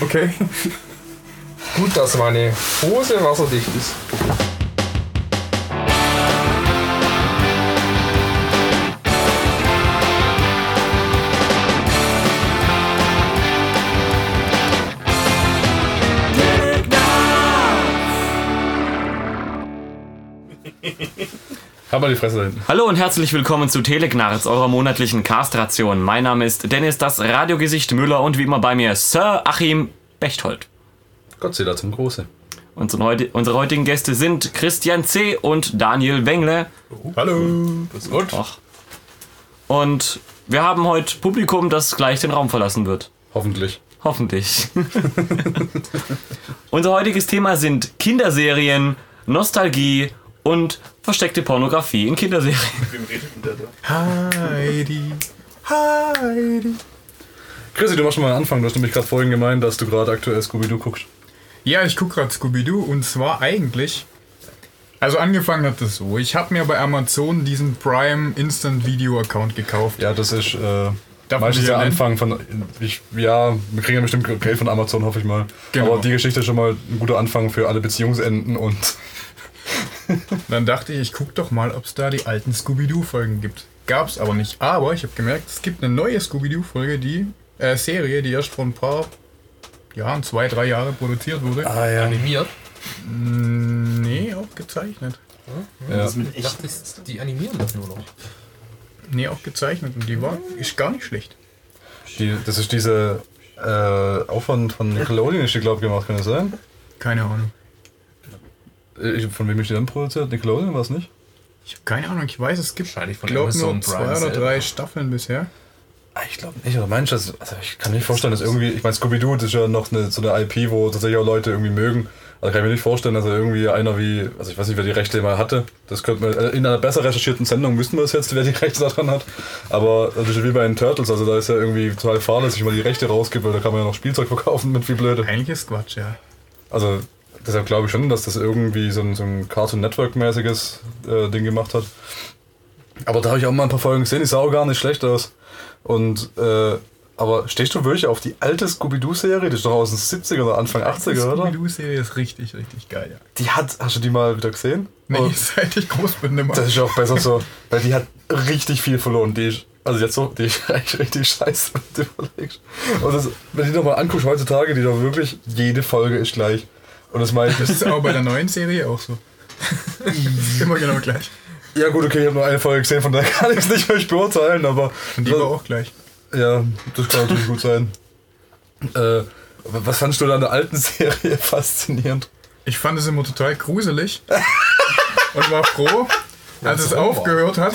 Okay. Gut, dass meine Hose wasserdicht ist. Mal die Fresse da hinten. Hallo und herzlich willkommen zu Telegnarz, eurer monatlichen Castration. Mein Name ist Dennis, das Radiogesicht Müller und wie immer bei mir Sir Achim Bechtold. Gott sei Dank zum Große. Unsere, heut unsere heutigen Gäste sind Christian C. und Daniel Wengle. Hallo. Das ist gut. Ach. Und wir haben heute Publikum, das gleich den Raum verlassen wird. Hoffentlich. Hoffentlich. Unser heutiges Thema sind Kinderserien, Nostalgie und versteckte Pornografie in Kinderserien. Heidi. Heidi. Chrissy, du machst schon mal einen Anfang. Du hast nämlich gerade vorhin gemeint, dass du gerade aktuell Scooby-Doo guckst. Ja, ich gucke gerade Scooby-Doo und zwar eigentlich. Also angefangen hat das so. Ich habe mir bei Amazon diesen Prime Instant Video Account gekauft. Ja, das ist äh, Darf meistens der? Anfang von. Ich, ja, wir kriegen ja bestimmt Geld von Amazon, hoffe ich mal. Genau. Aber die Geschichte ist schon mal ein guter Anfang für alle Beziehungsenden und. Dann dachte ich, ich guck doch mal, ob es da die alten Scooby-Doo Folgen gibt. Gab's aber nicht. Aber ich habe gemerkt, es gibt eine neue Scooby-Doo Folge, die äh, Serie, die erst vor ein paar Jahren, zwei, drei Jahre produziert wurde. Ah ja. Animiert? Nee, auch gezeichnet. ja. Ich dachte, die animieren das nur noch. Nee, auch gezeichnet. Und die war ist gar nicht schlecht. Die, das ist diese. Äh, auch von, von Nickelodeon ist die, glaube ich, gemacht, kann das sein? Keine Ahnung. Äh, Von wem ist die dann produziert? Nickelodeon war es nicht? Ich habe keine Ahnung. Ich weiß, es gibt, Wahrscheinlich von glaube Amazon nur zwei Prime oder drei Staffeln bisher. Ah, Ich glaube nicht, oder meinst du das? Also ich kann mir nicht vorstellen, dass irgendwie, ich meine, Scooby-Doo ist ja noch eine, so eine IP, wo tatsächlich auch Leute irgendwie mögen. Also kann ich mir nicht vorstellen, dass irgendwie einer wie, also ich weiß nicht, wer die Rechte mal hatte. Das könnte man, äh, in einer besser recherchierten Sendung wüssten wir es jetzt, wer die Rechte daran hat. Aber das ist wie bei den Turtles, also da ist ja irgendwie total fahrlässig, wenn man die Rechte rausgibt, weil da kann man ja noch Spielzeug verkaufen mit wie blöde. Eigentlich ist Quatsch, ja. Also deshalb glaube ich schon, dass das irgendwie so ein, so ein Cartoon Network-mäßiges äh, Ding gemacht hat. Aber da habe ich auch mal ein paar Folgen gesehen, die sah auch gar nicht schlecht aus. Und äh, aber stehst du wirklich auf die alte Scooby-Doo-Serie? Die ist doch aus den 70er oder Anfang 80er, oder? Scooby-Doo-Serie ist richtig, richtig geil, ja. Die hat, hast du die mal wieder gesehen? Nee, Oh, seit ich groß bin, immer. das ist auch besser so, weil die hat richtig viel verloren. Die ist, also jetzt so, die ist eigentlich richtig scheiße, wenn du überlegst. Und das, wenn du die nochmal anguckst heutzutage, die doch wirklich, jede Folge ist gleich. Und das meine ich, Das ist auch bei der neuen Serie auch so. immer genau gleich. Ja gut, okay, ich habe nur eine Folge gesehen, von daher kann ich es nicht mehr beurteilen, aber Und die war auch gleich. ja, das kann natürlich gut sein. Äh, was fandest du da an der alten Serie faszinierend? Ich fand es immer total gruselig und war froh, als es aufgehört hat.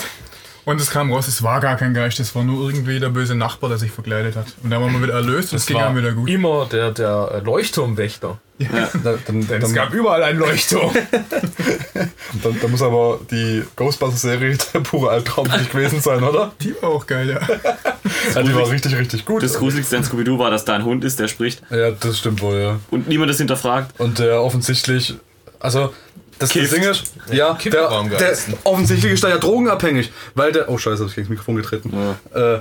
Und es kam raus, es war gar kein Geist, es war nur irgendwie der böse Nachbar, der sich verkleidet hat. Und dann waren wir wieder erlöst und es ging dann wieder gut. immer der, der äh, Leuchtturmwächter. Da, dann, Denn es dann, gab überall einen Leuchtturm. dann, dann muss aber die Ghostbusters-Serie der pure Albtraum für dich gewesen sein, oder? Die war auch geil, ja. Ja, die war richtig, richtig gut. Das Gruseligste an Scooby-Doo war, dass da ein Hund ist, der spricht ja, das stimmt wohl, ja. und niemand das hinterfragt. Und der offensichtlich, also das, das. Ding ist, ja, Kifft der, war am der offensichtlich ist er ja drogenabhängig, weil der, oh scheiße, hab ich gegen das Mikrofon getreten. Äh,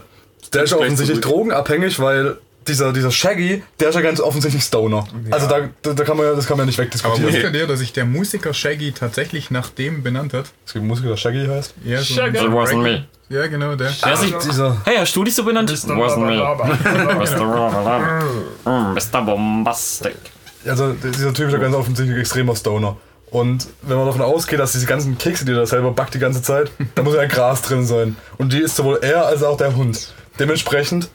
der ist gleich offensichtlich zurück. drogenabhängig, weil dieser, dieser Shaggy, der ist ja ganz offensichtlich Stoner. Also da, da, da kann man ja, das kann man ja nicht Aber wegdiskutieren. wusstet ihr, dass sich der Musiker Shaggy tatsächlich nach dem benannt hat? Es gibt einen Musiker, der Shaggy heißt. Ja, so Shaggy. It wasn't me. Ja, genau, der. Der ist nicht, Dieser, hey, hast du dich so benannt? Wasn't me. Mr. Mr. Bombastic. also dieser Typ ist ja ganz offensichtlich extremer Stoner. Und wenn man davon ausgeht, dass diese ganzen Kekse, die er selber backt die ganze Zeit, da muss ja Gras drin sein. Und die ist sowohl er als auch der Hund. Dementsprechend,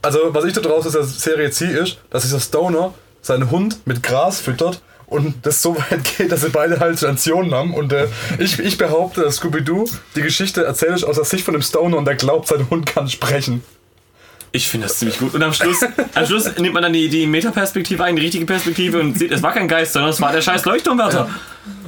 also was ich da draus aus der Serie ziehe, ist, dass dieser Stoner seinen Hund mit Gras füttert und das so weit geht, dass sie beide Halluzinationen haben. Und äh, ich, ich behaupte, dass Scooby-Doo die Geschichte erzählt aus der Sicht von dem Stoner und der glaubt, sein Hund kann sprechen. Ich finde das ziemlich gut. Und am Schluss, am Schluss nimmt man dann die, die Metaperspektive ein, die richtige Perspektive und sieht, es war kein Geist, sondern es war der scheiß Leuchtturmwärter.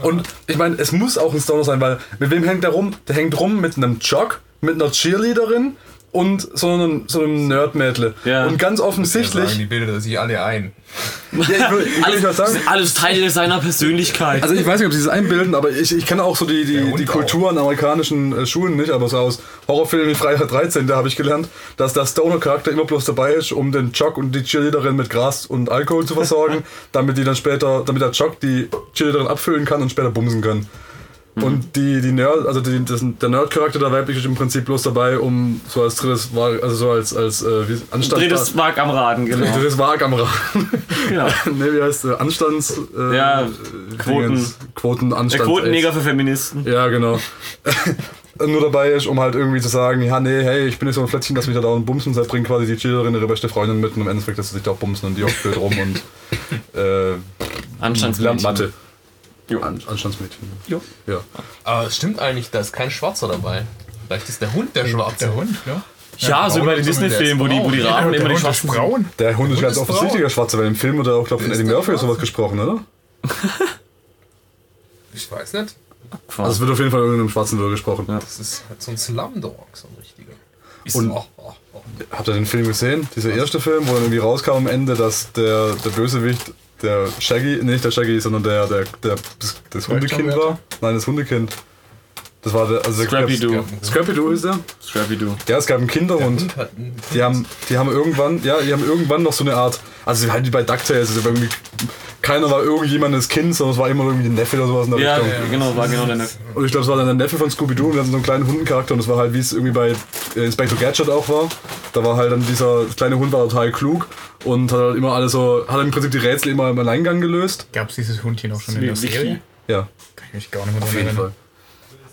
Und ich meine, es muss auch ein Stoner sein, weil mit wem hängt der rum? Der hängt rum mit einem Jock, mit einer Cheerleaderin und so einem, so einem Nerd-Mädle. Ja. Und ganz Sagen, offensichtlich. die bildet er sich alle ein. Ja, ich will, ich was sagen. sind alles Teile seiner Persönlichkeit. Also ich weiß nicht, ob sie das einbilden, aber ich, ich kenne auch so die, die, und die Kultur an amerikanischen äh, Schulen nicht, aber so aus Horrorfilmen wie Freitag 13, da habe ich gelernt, dass der Stoner-Charakter immer bloß dabei ist, um den Jock und die Cheerleaderin mit Gras und Alkohol zu versorgen, damit die dann später, damit der Jock die Cheerleaderin abfüllen kann und später bumsen kann. Und die, die Nerd, also die, das, der Nerd-Charakter der weibliche ist im Prinzip bloß dabei, um so als drittes, Wahl- also so als, als äh, wie, Anstand, Drittes Mark am Raden, genau. drittes Wag am Rahmen. genau. ne, wie heißt äh, Anstands... Äh, Ja, Quoten- Dingens, Quotenanstand. Der Quotenneger für Feministen. Ja, genau. Nur dabei ist, um halt irgendwie zu sagen, ja, nee, hey, ich bin nicht so ein Flättchen, dass mich da dauernd bumsen, deshalb bringt quasi die Cheerleaderin ihre beste Freundin mit und im Endeffekt lässt sie sich da auch bumsen und die hockt blöd rum und äh, lernt Mathe. Jo. An Anstandsmädchen. Jo. Ja. Aber es stimmt eigentlich, da ist kein Schwarzer dabei. Vielleicht ist der Hund der Schwarze. Der Hund, ja. Ja, so braun bei den so, Disney-Filmen, wo die, wo die. Raben der immer die Hund ist Schwarzen braun. Der Hund ist ganz ist offensichtlich braun. der Schwarze, weil im Film oder auch, glaube ich, von Eddie Murphy ist sowas gesprochen, oder? Ich weiß nicht. Also es wird auf jeden Fall irgendeinem Schwarzen Würger gesprochen. Das ist halt so ein Slumdog, so ein richtiger. Ist Und- oh, oh, oh. Habt ihr den Film gesehen? Dieser erste Film, wo dann irgendwie rauskam am Ende, dass der, der Bösewicht der Shaggy, nicht der Shaggy, sondern der, der, der das, das Hundekind war? Nein, das Hundekind. Das war der, also der Scrappy-Doo. Scrappy-Doo ist der? Scrappy-Doo. Ja, es gab Der einen die haben, die haben irgendwann, ja, die haben irgendwann noch so eine Art, also halt wie bei DuckTales, also irgendwie, keiner war irgendjemandes Kind, sondern es war immer irgendwie ein Neffe oder sowas in der Ja, Richtung. genau, war genau der Neffe. Und ich glaube, es war dann der Neffe von Scooby-Doo und wir hatten so einen kleinen Hundencharakter und es war halt, wie es irgendwie bei äh, Inspector Gadget auch war. Da war halt dann dieser kleine Hund war total klug und hat halt immer alle so, hat im Prinzip die Rätsel immer im Alleingang gelöst. Gab es dieses Hundchen auch schon in der Serie? Ja, Kann ich mich gar nicht mehr auf dran jeden erinnern. Fall.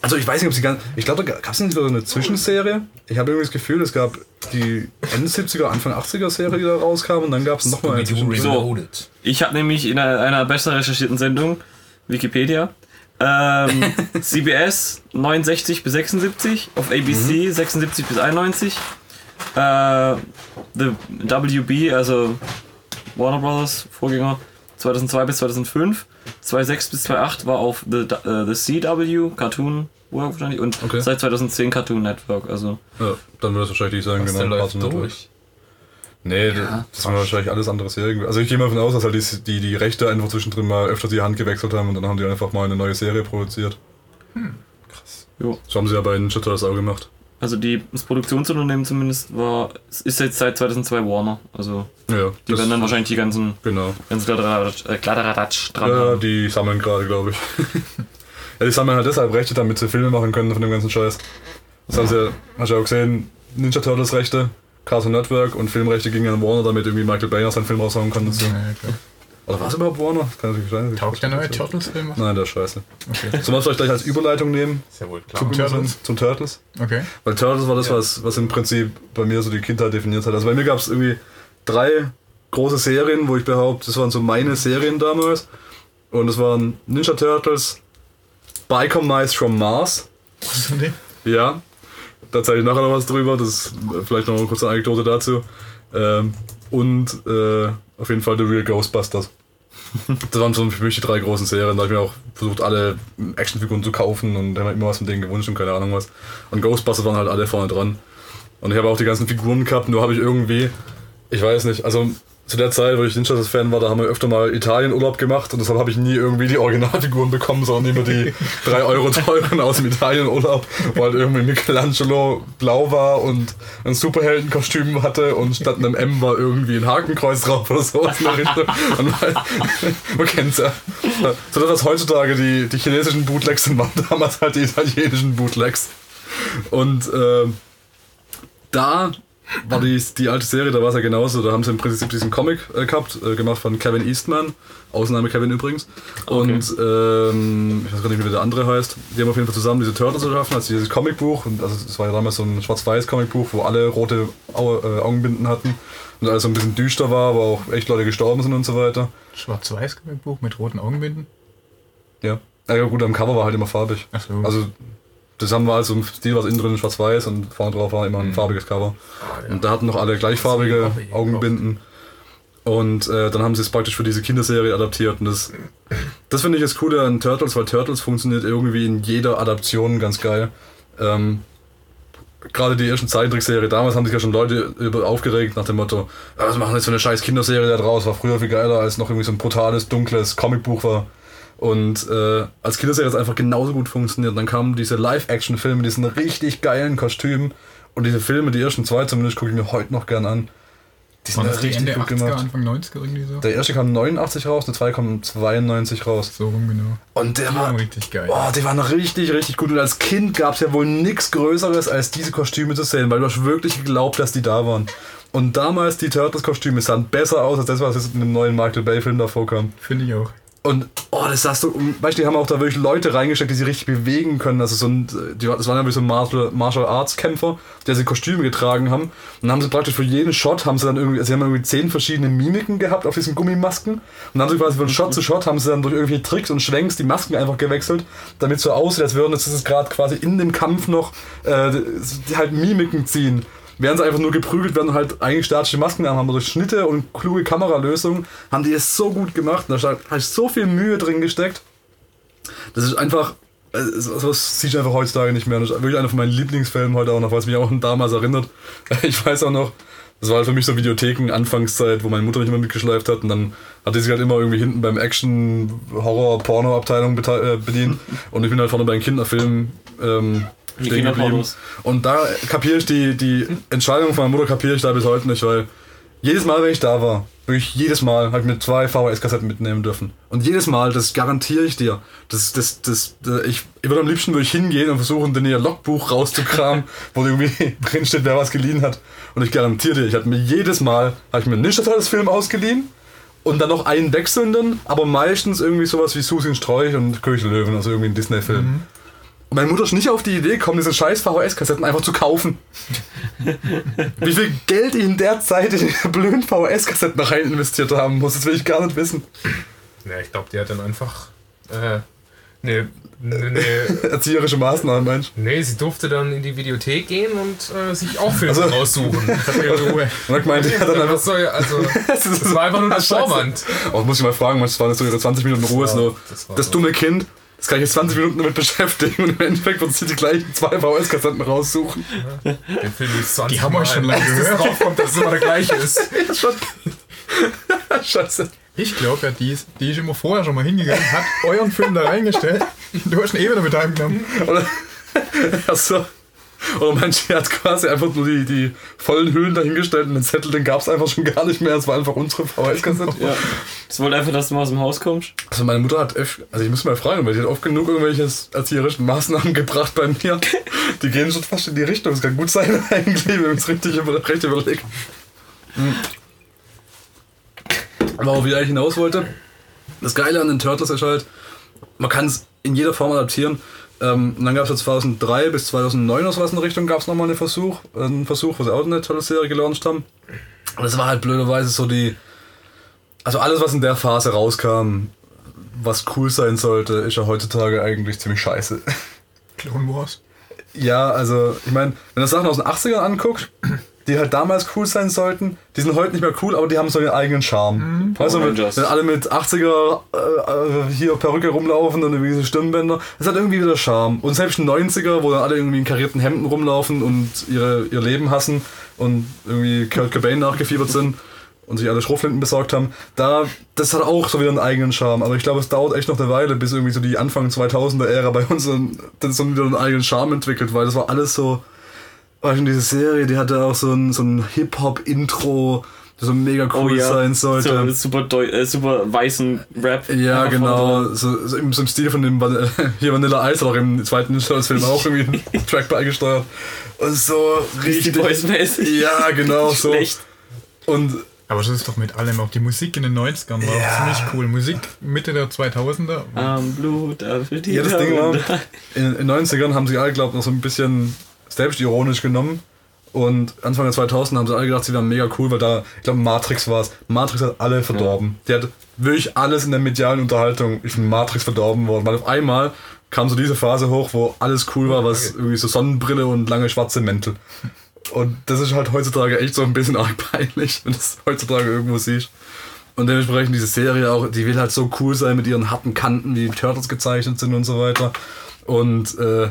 Also ich weiß nicht, ob sie ganz, ich glaube, da gab es nicht so eine Zwischenserie. Ich habe irgendwie das Gefühl, es gab die Ende 70er, Anfang 80er Serie, die da rauskam und dann gab es nochmal eine Zwischenserie. Reloaded. Ich habe nämlich in einer, einer besser recherchierten Sendung, Wikipedia, ähm, CBS 69 bis 76, auf ABC 76 bis 91, äh, The WB, also Warner Brothers Vorgänger 2002 bis 2005, 2006 bis 2008 war auf The, äh, the CW Cartoon Network wahrscheinlich und Okay. seit 2010 Cartoon Network, also Ja, dann würde es wahrscheinlich sein, Was, genau. Cartoon Network. durch. Nee, das waren wahrscheinlich alles andere Serien. Also ich gehe mal davon aus, dass halt die, die, die Rechte einfach zwischendrin mal öfter die Hand gewechselt haben und dann haben die einfach mal eine neue Serie produziert. jo. So haben sie ja bei Ninja Turtles auch gemacht. Also die, das Produktionsunternehmen zumindest war, es ist jetzt seit 2002 Warner, also Ja, die werden dann wahrscheinlich die ganzen Genau. Ganz Kladderadatsch äh, Kladderadatsch dran Ja, haben. die sammeln gerade, glaube ich. ja, die sammeln halt deshalb Rechte, damit sie Filme machen können von dem ganzen Scheiß. Das haben sie ja, hast du ja auch gesehen, Ninja Turtles Rechte, Cartoon Network und Filmrechte gingen an Warner, damit irgendwie Michael Bay noch seinen Film raushauen kann. So. Ja, klar. Oder war es überhaupt Warner? Das kann natürlich sein. Taugt der neue Turtles-Film? Nein, der ist scheiße. Okay. Wir es vielleicht gleich als Überleitung nehmen? Ist ja wohl klar. Zum Turtles? Zum Turtles? okay. Weil Turtles war das, Ja. was, was im Prinzip bei mir so die Kindheit definiert hat. Also bei mir gab es irgendwie drei große Serien, wo ich behaupte, das waren so meine Serien damals. Und das waren Ninja Turtles, Biker Mice from Mars. Was ist denn die? Ja, da zeige ich nachher noch was drüber. Das ist vielleicht noch eine kurze Anekdote dazu. Ähm, und äh, auf jeden Fall The Real Ghostbusters. Das waren so für mich die drei großen Serien. Da habe ich mir auch versucht, alle Actionfiguren zu kaufen und habe immer was von denen gewünscht und keine Ahnung was. Und Ghostbusters waren halt alle vorne dran. Und ich habe auch die ganzen Figuren gehabt, nur habe ich irgendwie, ich weiß nicht, also zu der Zeit, wo ich Ninja Fan war, da haben wir öfter mal Italien-Urlaub gemacht und deshalb habe ich nie irgendwie die Originalfiguren bekommen, sondern immer die 3 Euro teuren aus dem Italien-Urlaub, wo halt irgendwie Michelangelo blau war und ein Superheldenkostüm hatte und statt einem M war irgendwie ein Hakenkreuz drauf oder sowas in der Richtung. Und halt, man kennt's ja. So dass das heutzutage die, die chinesischen Bootlegs sind, waren damals halt die italienischen Bootlegs. Und ähm, da war die, die alte Serie, da war es ja genauso. Da haben sie im Prinzip diesen Comic äh, gehabt, äh, gemacht von Kevin Eastman. Ausnahme Kevin übrigens. Und ähm, ich weiß gar nicht, wie der andere heißt. Die haben auf jeden Fall zusammen diese Turtles geschaffen, also dieses Comicbuch. Und also es war ja damals so ein schwarz-weiß Comicbuch, wo alle rote Au äh, Augenbinden hatten. Und alles so ein bisschen düster war, wo auch echt Leute gestorben sind und so weiter. Schwarz-Weiß-Buch mit roten Augenbinden? Ja. Ja gut, am Cover war halt immer farbig. Ach so. Also das haben wir also im Stil, was innen drin schwarz-weiß und vorne drauf war immer ein farbiges Cover. Und da hatten noch alle gleichfarbige ist Augenbinden. Und äh, dann haben sie es praktisch für diese Kinderserie adaptiert. Und das, das finde ich das Coole an Turtles, weil Turtles funktioniert irgendwie in jeder Adaption ganz geil. Ähm, gerade die ersten Zeichentrickserie, damals haben sich ja schon Leute über aufgeregt nach dem Motto, "Ah, was machen jetzt für eine scheiß Kinderserie da draus, war früher viel geiler, als noch irgendwie so ein brutales, dunkles Comicbuch war. Und äh, als Kinderserie hat es einfach genauso gut funktioniert. Dann kamen diese Live-Action-Filme, diesen richtig geilen Kostümen. Und diese Filme, die ersten zwei zumindest, gucke ich mir heute noch gern an. Die sind das die richtig Ende gut 80er, gemacht. Anfang 90er irgendwie so? Der erste kam 89 raus, der zweite kam 92 raus. So rum genau. Und der Die war richtig geil. Oh, die waren richtig, richtig gut. Und als Kind gab es ja wohl nichts Größeres, als diese Kostüme zu sehen, weil du hast wirklich geglaubt, dass die da waren. Und damals die Turtles-Kostüme sahen besser aus als das, was jetzt in dem neuen Michael Bay-Film davor kam. Finde ich auch. Und oh, das so. und Weißt du, die haben auch da wirklich Leute reingesteckt, die sich richtig bewegen können. Also so ein, die, das waren ja wie so Martial, Martial Arts Kämpfer, die diese Kostüme getragen haben. Und dann haben sie praktisch für jeden Shot haben sie dann irgendwie, also sie haben irgendwie zehn verschiedene Mimiken gehabt auf diesen Gummimasken. Und dann haben sie quasi von Shot zu Shot haben sie dann durch irgendwelche Tricks und Schwenks die Masken einfach gewechselt, damit so aussieht, als würden jetzt gerade quasi in dem Kampf noch äh, halt Mimiken ziehen. Während sie einfach nur geprügelt werden halt eigentlich statische Masken haben, aber durch Schnitte und kluge Kameralösungen haben die es so gut gemacht. Und da hat so viel Mühe drin gesteckt. Das ist einfach, äh, sowas siehst du einfach heutzutage nicht mehr. Das ist wirklich einer von meinen Lieblingsfilmen heute auch noch, weil es mich auch an damals erinnert. Ich weiß auch noch, das war halt für mich so Videotheken Anfangszeit, wo meine Mutter mich immer mitgeschleift hat und dann hat die sich halt immer irgendwie hinten beim Action, Horror, Porno-Abteilung äh, bedient und ich bin halt vorne bei den Kinderfilmen ähm, stehen geblieben. Und da kapiere ich die, die Entscheidung von meiner Mutter kapiere ich da bis heute nicht, weil jedes Mal, wenn ich da war, wirklich jedes Mal, habe ich mir zwei VHS-Kassetten mitnehmen dürfen. Und jedes Mal, das garantiere ich dir, das, das, das, das ich, ich würde am liebsten würde ich hingehen und versuchen, den ihr Logbuch rauszukramen, wo irgendwie drinsteht, wer was geliehen hat. Und ich garantiere dir, ich hatte mir jedes Mal, habe ich mir nicht das Film ausgeliehen und dann noch einen wechselnden, aber meistens irgendwie sowas wie Susi und Sträuch und Löwen, also irgendwie ein Disney-Film. Und meine Mutter ist nicht auf die Idee gekommen, diese scheiß VHS-Kassetten einfach zu kaufen. Wie viel Geld ich in der Zeit in die blöden VHS-Kassetten rein investiert haben muss, das will ich gar nicht wissen. Ja, ich glaube, die hat dann einfach. Äh, ne, ne, ne, Erzieherische Maßnahmen, meinst nee, sie durfte dann in die Videothek gehen und äh, sich auch Filme Also- raussuchen. Hat ihre Ruhe. du? Und meinte, hat dann einfach. soll, also, das war einfach nur Scheiße. Vorwand. Oh, muss ich mal fragen, manchmal waren das so ihre 20 Minuten Ruhe. Das war- so, das das so. dumme Kind, das kann ich jetzt 20 Minuten damit beschäftigen und im Endeffekt wird sie die gleichen zwei VHS-Kassetten raussuchen. Den Film ist 20 Die haben wir Mal, schon lange gehört. draufkommt, dass es immer der gleiche ist. Ja, schon. Scheiße. Ich glaube ja, die ist, die ist immer vorher schon mal hingegangen, hat euren Film da reingestellt. Du hast ihn eh wieder mit heimgenommen. Oder, achso. Oder manche hat quasi einfach nur die, die vollen Hüllen dahingestellt und den Zettel, den gab es einfach schon gar nicht mehr. Es war einfach unsere VHS-Kassette. Ja. Das wollte einfach, dass du mal aus dem Haus kommst. Also meine Mutter hat, öf- also ich muss mal fragen, weil die hat oft genug irgendwelche erzieherischen Maßnahmen gebracht bei mir. Die gehen schon fast in die Richtung. Das kann gut sein eigentlich, wenn man es richtig über, recht überlegt. Hm. Aber auch wie ich eigentlich hinaus wollte, das Geile an den Turtles ist halt, man kann es in jeder Form adaptieren. Ähm, und dann gab es ja 2003 bis 2009 oder sowas in der Richtung, gab es nochmal einen Versuch, einen Versuch, wo sie auch eine tolle Serie gelauncht haben. Und das war halt blöderweise so die, also alles, was in der Phase rauskam, was cool sein sollte, ist ja heutzutage eigentlich ziemlich scheiße. Clone Wars. Ja, also, ich meine, wenn du Sachen aus den 80ern anguckst, die halt damals cool sein sollten, die sind heute nicht mehr cool, aber die haben so ihren eigenen Charme. Weißt du, Power wenn, alle mit 80er äh, äh, hier Perücke rumlaufen und irgendwie diese Stirnbänder, das hat irgendwie wieder Charme. Und selbst 90er, wo dann alle irgendwie in karierten Hemden rumlaufen und ihre, ihr Leben hassen und irgendwie Kurt Cobain nachgefiebert sind und sich alle Schrotflinten besorgt haben, da, das hat auch so wieder einen eigenen Charme. Aber ich glaube, es dauert echt noch eine Weile, bis irgendwie so die Anfang 2000er Ära bei uns dann, dann so wieder einen eigenen Charme entwickelt, weil das war alles so, weißt du, diese Serie, die hatte auch so ein, so ein Hip-Hop-Intro, das so mega cool sein sollte. Oh So, super, deu äh, super weißen Rap. Ja, genau. So, so im, so im Stil von dem Van- hier Vanilla Ice auch im zweiten Ninja-Film auch irgendwie einen Track beigesteuert. Und so richtig. Mäßig. Ja, genau so. Schlecht. Und Aber das ist doch mit allem, auch die Musik in den 90ern war Ja. ziemlich cool. Musik Mitte der 2000er. Am Blut, auf die ja, das Ding war, in den 90ern haben sie alle, glaube ich, noch so ein bisschen selbstironisch genommen. Und Anfang der 2000 haben sie alle gedacht, sie wären mega cool, weil da, ich glaube, Matrix war es. Matrix hat alle verdorben. Die hat wirklich alles in der medialen Unterhaltung mit Matrix verdorben worden. Weil auf einmal kam so diese Phase hoch, wo alles cool war, was irgendwie so Sonnenbrille und lange schwarze Mäntel. Und das ist halt heutzutage echt so ein bisschen arg peinlich, wenn du das heutzutage irgendwo siehst. Und dementsprechend diese Serie auch, die will halt so cool sein mit ihren harten Kanten, wie die Turtles gezeichnet sind und so weiter. Und äh,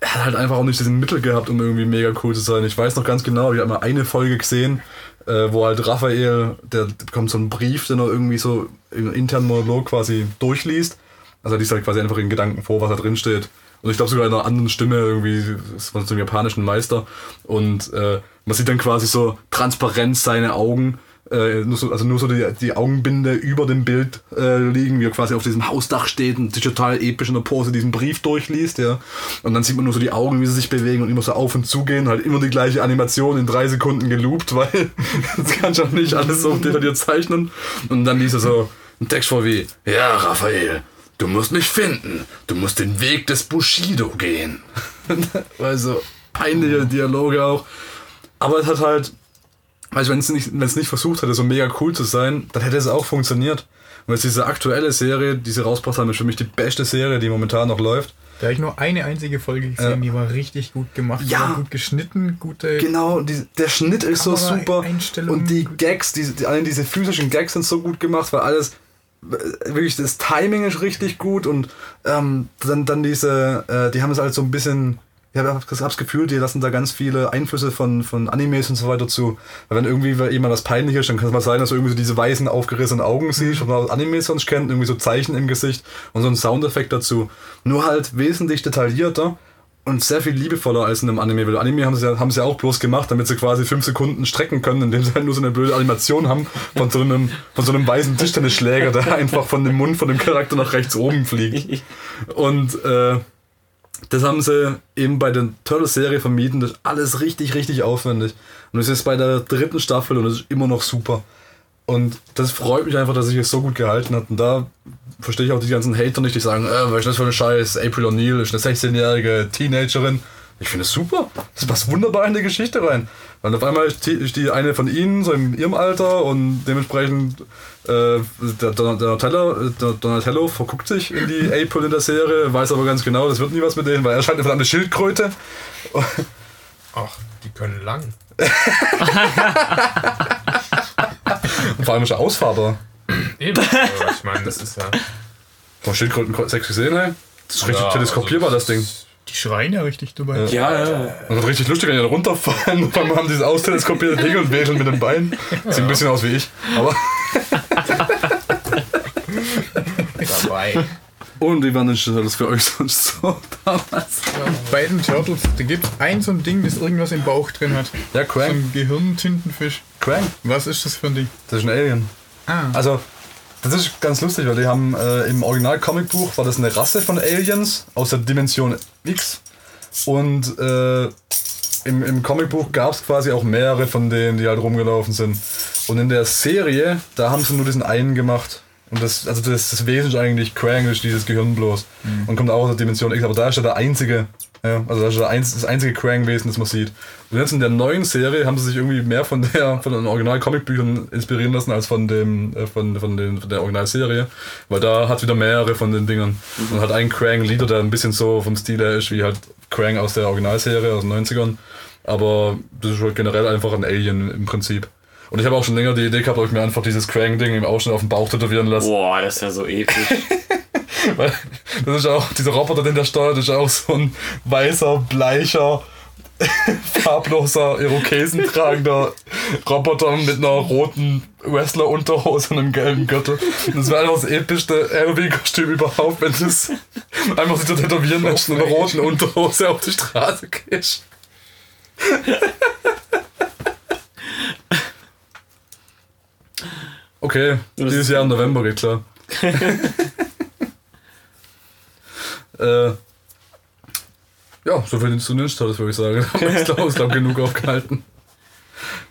er hat halt einfach auch nicht diesen Mittel gehabt, um irgendwie mega cool zu sein. Ich weiß noch ganz genau, ich habe mal eine Folge gesehen, äh, wo halt Raphael, der bekommt so einen Brief, den er irgendwie so im internen Monolog quasi durchliest. Also er liest halt quasi einfach in Gedanken vor, was da drin steht. Und ich glaube sogar in einer anderen Stimme irgendwie, das war so einem japanischen Meister. Und äh, man sieht dann quasi so transparent seine Augen, äh, nur so, also nur so die, die Augenbinde über dem Bild äh, liegen, wie er quasi auf diesem Hausdach steht und sich total episch in der Pose diesen Brief durchliest, ja. Und dann sieht man nur so die Augen, wie sie sich bewegen und immer so auf und zu gehen, halt immer die gleiche Animation in drei Sekunden geloopt, weil das kann auch nicht alles so detailliert zeichnen. Und dann liest er so einen Text vor wie, ja, Raphael, du musst mich finden, du musst den Weg des Bushido gehen. also peinliche Dialoge auch. Aber es hat halt, also wenn es nicht, wenn es nicht versucht hätte, so mega cool zu sein, dann hätte es auch funktioniert. Und jetzt diese aktuelle Serie, diese rausgebracht haben, ist für mich die beste Serie, die momentan noch läuft. Da habe ich nur eine einzige Folge gesehen, Ja. die war richtig gut gemacht. Ja. gut geschnitten, gute. Genau, die, der Schnitt ist so super und die Gags, diese, die, alle diese physischen Gags sind so gut gemacht, weil alles äh, wirklich das Timing ist richtig gut und ähm, dann, dann diese, äh, die haben es halt so ein bisschen, ich habe das Gefühl, die lassen da ganz viele Einflüsse von, von Animes und so weiter zu. Weil wenn irgendwie jemand was peinlich ist, dann kann es mal sein, dass du irgendwie so diese weißen, aufgerissenen Augen siehst, oder aus Animes sonst kennt, irgendwie so Zeichen im Gesicht und so ein Soundeffekt dazu. Nur halt wesentlich detaillierter und sehr viel liebevoller als in einem Anime. Weil Anime haben sie, ja, haben sie ja auch bloß gemacht, damit sie quasi fünf Sekunden strecken können, indem sie halt nur so eine blöde Animation haben von so einem, von so einem weißen Tischtennisschläger, der einfach von dem Mund von dem Charakter nach rechts oben fliegt. Und äh, das haben sie eben bei der Turtles-Serie vermieden. Das ist alles richtig, richtig aufwendig. Und es ist bei der dritten Staffel und es ist immer noch super. Und das freut mich einfach, dass sich es so gut gehalten hat. Und da verstehe ich auch die ganzen Hater nicht, die sagen, äh, was ist das für ein Scheiß? April O'Neil ist eine 16-jährige Teenagerin. Ich finde es super. Das passt wunderbar in die Geschichte rein. Weil auf einmal ist die, eine von ihnen, so in ihrem Alter, und dementsprechend äh, der Don- Donatello, der Donatello verguckt sich in die April in der Serie, weiß aber ganz genau, das wird nie was mit denen, weil er scheint eine verdammte Schildkröte. Ach, die können lang. Und vor allem ist er ausfahrbar. Eben. Ich meine, das ist ja. Von Schildkröten Sex gesehen, ey? Das ist richtig Ja, teleskopierbar, also das Ding. Die schreien ja richtig dabei. Ja, ja. Das wird richtig lustig, wenn die da runterfallen und dann haben dieses austeleskopierte Ding und wedeln mit dem Bein. Sieht ein bisschen aus wie ich. Aber dabei. und wie war denn das für euch sonst so damals? Bei den Turtles, da gibt es ein so ein Ding, das irgendwas im Bauch drin hat. Ja, So Crank. ein Gehirntintenfisch. Crank. Was ist das für ein Ding? Das ist ein Alien. Ah. Also, das ist ganz lustig, weil die haben äh, im Original-Comicbuch war das eine Rasse von Aliens aus der Dimension X. Und äh, im, im Comicbuch gab es quasi auch mehrere von denen, die halt rumgelaufen sind. Und in der Serie, da haben sie nur diesen einen gemacht. Und das, also das, das Wesen ist eigentlich Krang, dieses Gehirn bloß. Und kommt auch aus der Dimension X. Aber da ist er der einzige, ja, also das ist das einzige Krang-Wesen, das man sieht. Und jetzt in der neuen Serie haben sie sich irgendwie mehr von der von den Original-Comic-Büchern inspirieren lassen als von dem äh, von, von, den, von der Originalserie. Weil da hat wieder mehrere von den Dingern. Und hat einen Krang-Leader, der ein bisschen so vom Stil her ist wie halt Krang aus der Originalserie aus den 90ern. Aber das ist halt generell einfach ein Alien im Prinzip. Und ich habe auch schon länger die Idee gehabt, ob ich mir einfach dieses Krang-Ding im Ausschnitt auf den Bauch tätowieren lasse. Boah, das ist ja so episch. Weil das ist auch, dieser Roboter, den der steuert, ist auch so ein weißer, bleicher, farbloser, Irokesen tragender Roboter mit einer roten Wrestler-Unterhose und einem gelben Gürtel. Das wäre einfach das epischste RW-Kostüm überhaupt, wenn du es einfach sich so tätowieren lässt und in einer roten Unterhose auf die Straße gehst. Okay, dieses Jahr im November geht klar. äh, ja, so viel zu Ninja Turtles würde ich sagen. Jetzt, glaube ich, glaub, genug aufgehalten.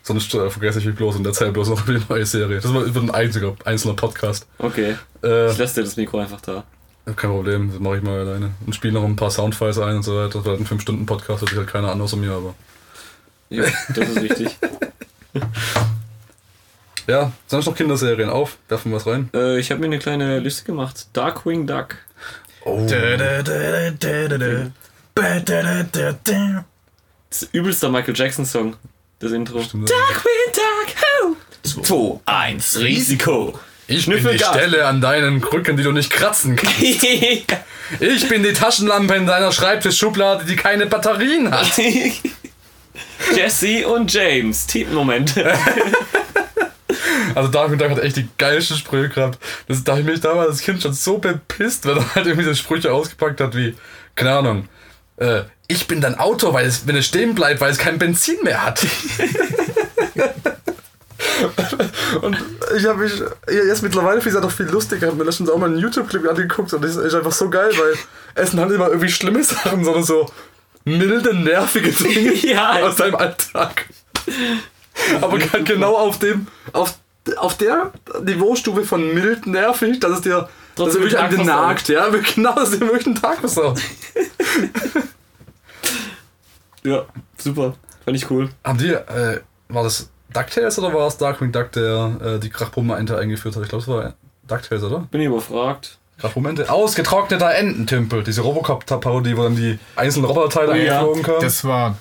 Sonst äh, vergesse ich mich bloß und erzähle bloß noch über die neue Serie. Das wird ein einziger, einzelner Podcast. Okay. Äh, Ich lasse dir das Mikro einfach da. kein Problem, das mache ich mal alleine. Und spiele noch ein paar Soundfiles ein und so weiter. Das wird ein 5-Stunden-Podcast, das ist halt keiner an außer mir, aber. Ja, das ist wichtig. Ja, sonst noch Kinderserien auf, werfen wir was rein. äh, ich habe mir eine kleine Liste gemacht. Darkwing Duck. Oh. Das ist übelster Michael Jackson Song. Das Intro. Stimmt. Darkwing Duck. Ho! 2, 1, Risiko. Ich bin die Schnüffelgas. Stelle an deinen Krücken, die du nicht kratzen kannst. Ich bin die Taschenlampe in deiner Schreibtischschublade, die keine Batterien hat. Jesse und James, Teammomente. Also Darkwing Duck hat echt die geilsten Sprüche gehabt. Das, da hab ich mich damals als Kind schon so bepisst, wenn er halt irgendwie so Sprüche ausgepackt hat wie, keine Ahnung, äh, ich bin dein Auto, weil es, wenn es stehen bleibt, weil es kein Benzin mehr hat. und ich habe mich ja, jetzt mittlerweile ich es noch viel lustiger. Ich habe mir letztens auch mal einen YouTube-Clip angeguckt und das ist einfach so geil, weil es sind halt immer irgendwie schlimme Sachen, sondern so milde, nervige Dinge Ja. aus deinem Alltag. Aber genau auf dem, auf, auf der Niveaustufe von mild nervig, dass es dir, dass Trotzdem wirklich den versaut. nagt, ja, genau, dass es dir wirklich einen Tag versaut. ja, super. Fand ich cool. Haben die, äh, war das DuckTales oder war es Darkwing Duck, der äh, die Krachbummer-Ente eingeführt hat? Ich glaube, es war DuckTales, oder? Bin ich überfragt. Krachbummer-Ente? Ausgetrockneter Ententümpel, diese Robocop-Parodie, wo dann die einzelnen Roboterteile Oh ja. eingeflogen kamen. Das war.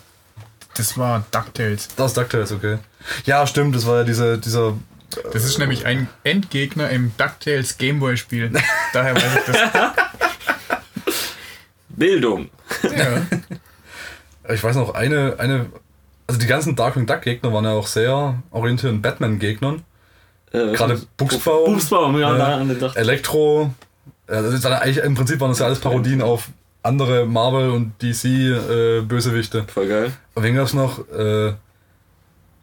Das war DuckTales. das ist DuckTales, okay. Ja, stimmt, das war ja diese, dieser Das ist nämlich ein Endgegner im DuckTales Gameboy-Spiel. Daher weiß ich das. Bildung. Ja. Ich weiß noch, eine, eine. Also die ganzen Darkwing Duck Gegner waren ja auch sehr orientiert an Batman-Gegnern. Äh, Gerade Buchsbaum, Buchsbaum, ja, Ja. daran gedacht. Elektro. Ja, das ist dann eigentlich, Im Prinzip waren das ja alles Parodien auf andere Marvel- und DC-Bösewichte. Voll geil. Und wen gab's noch? Äh,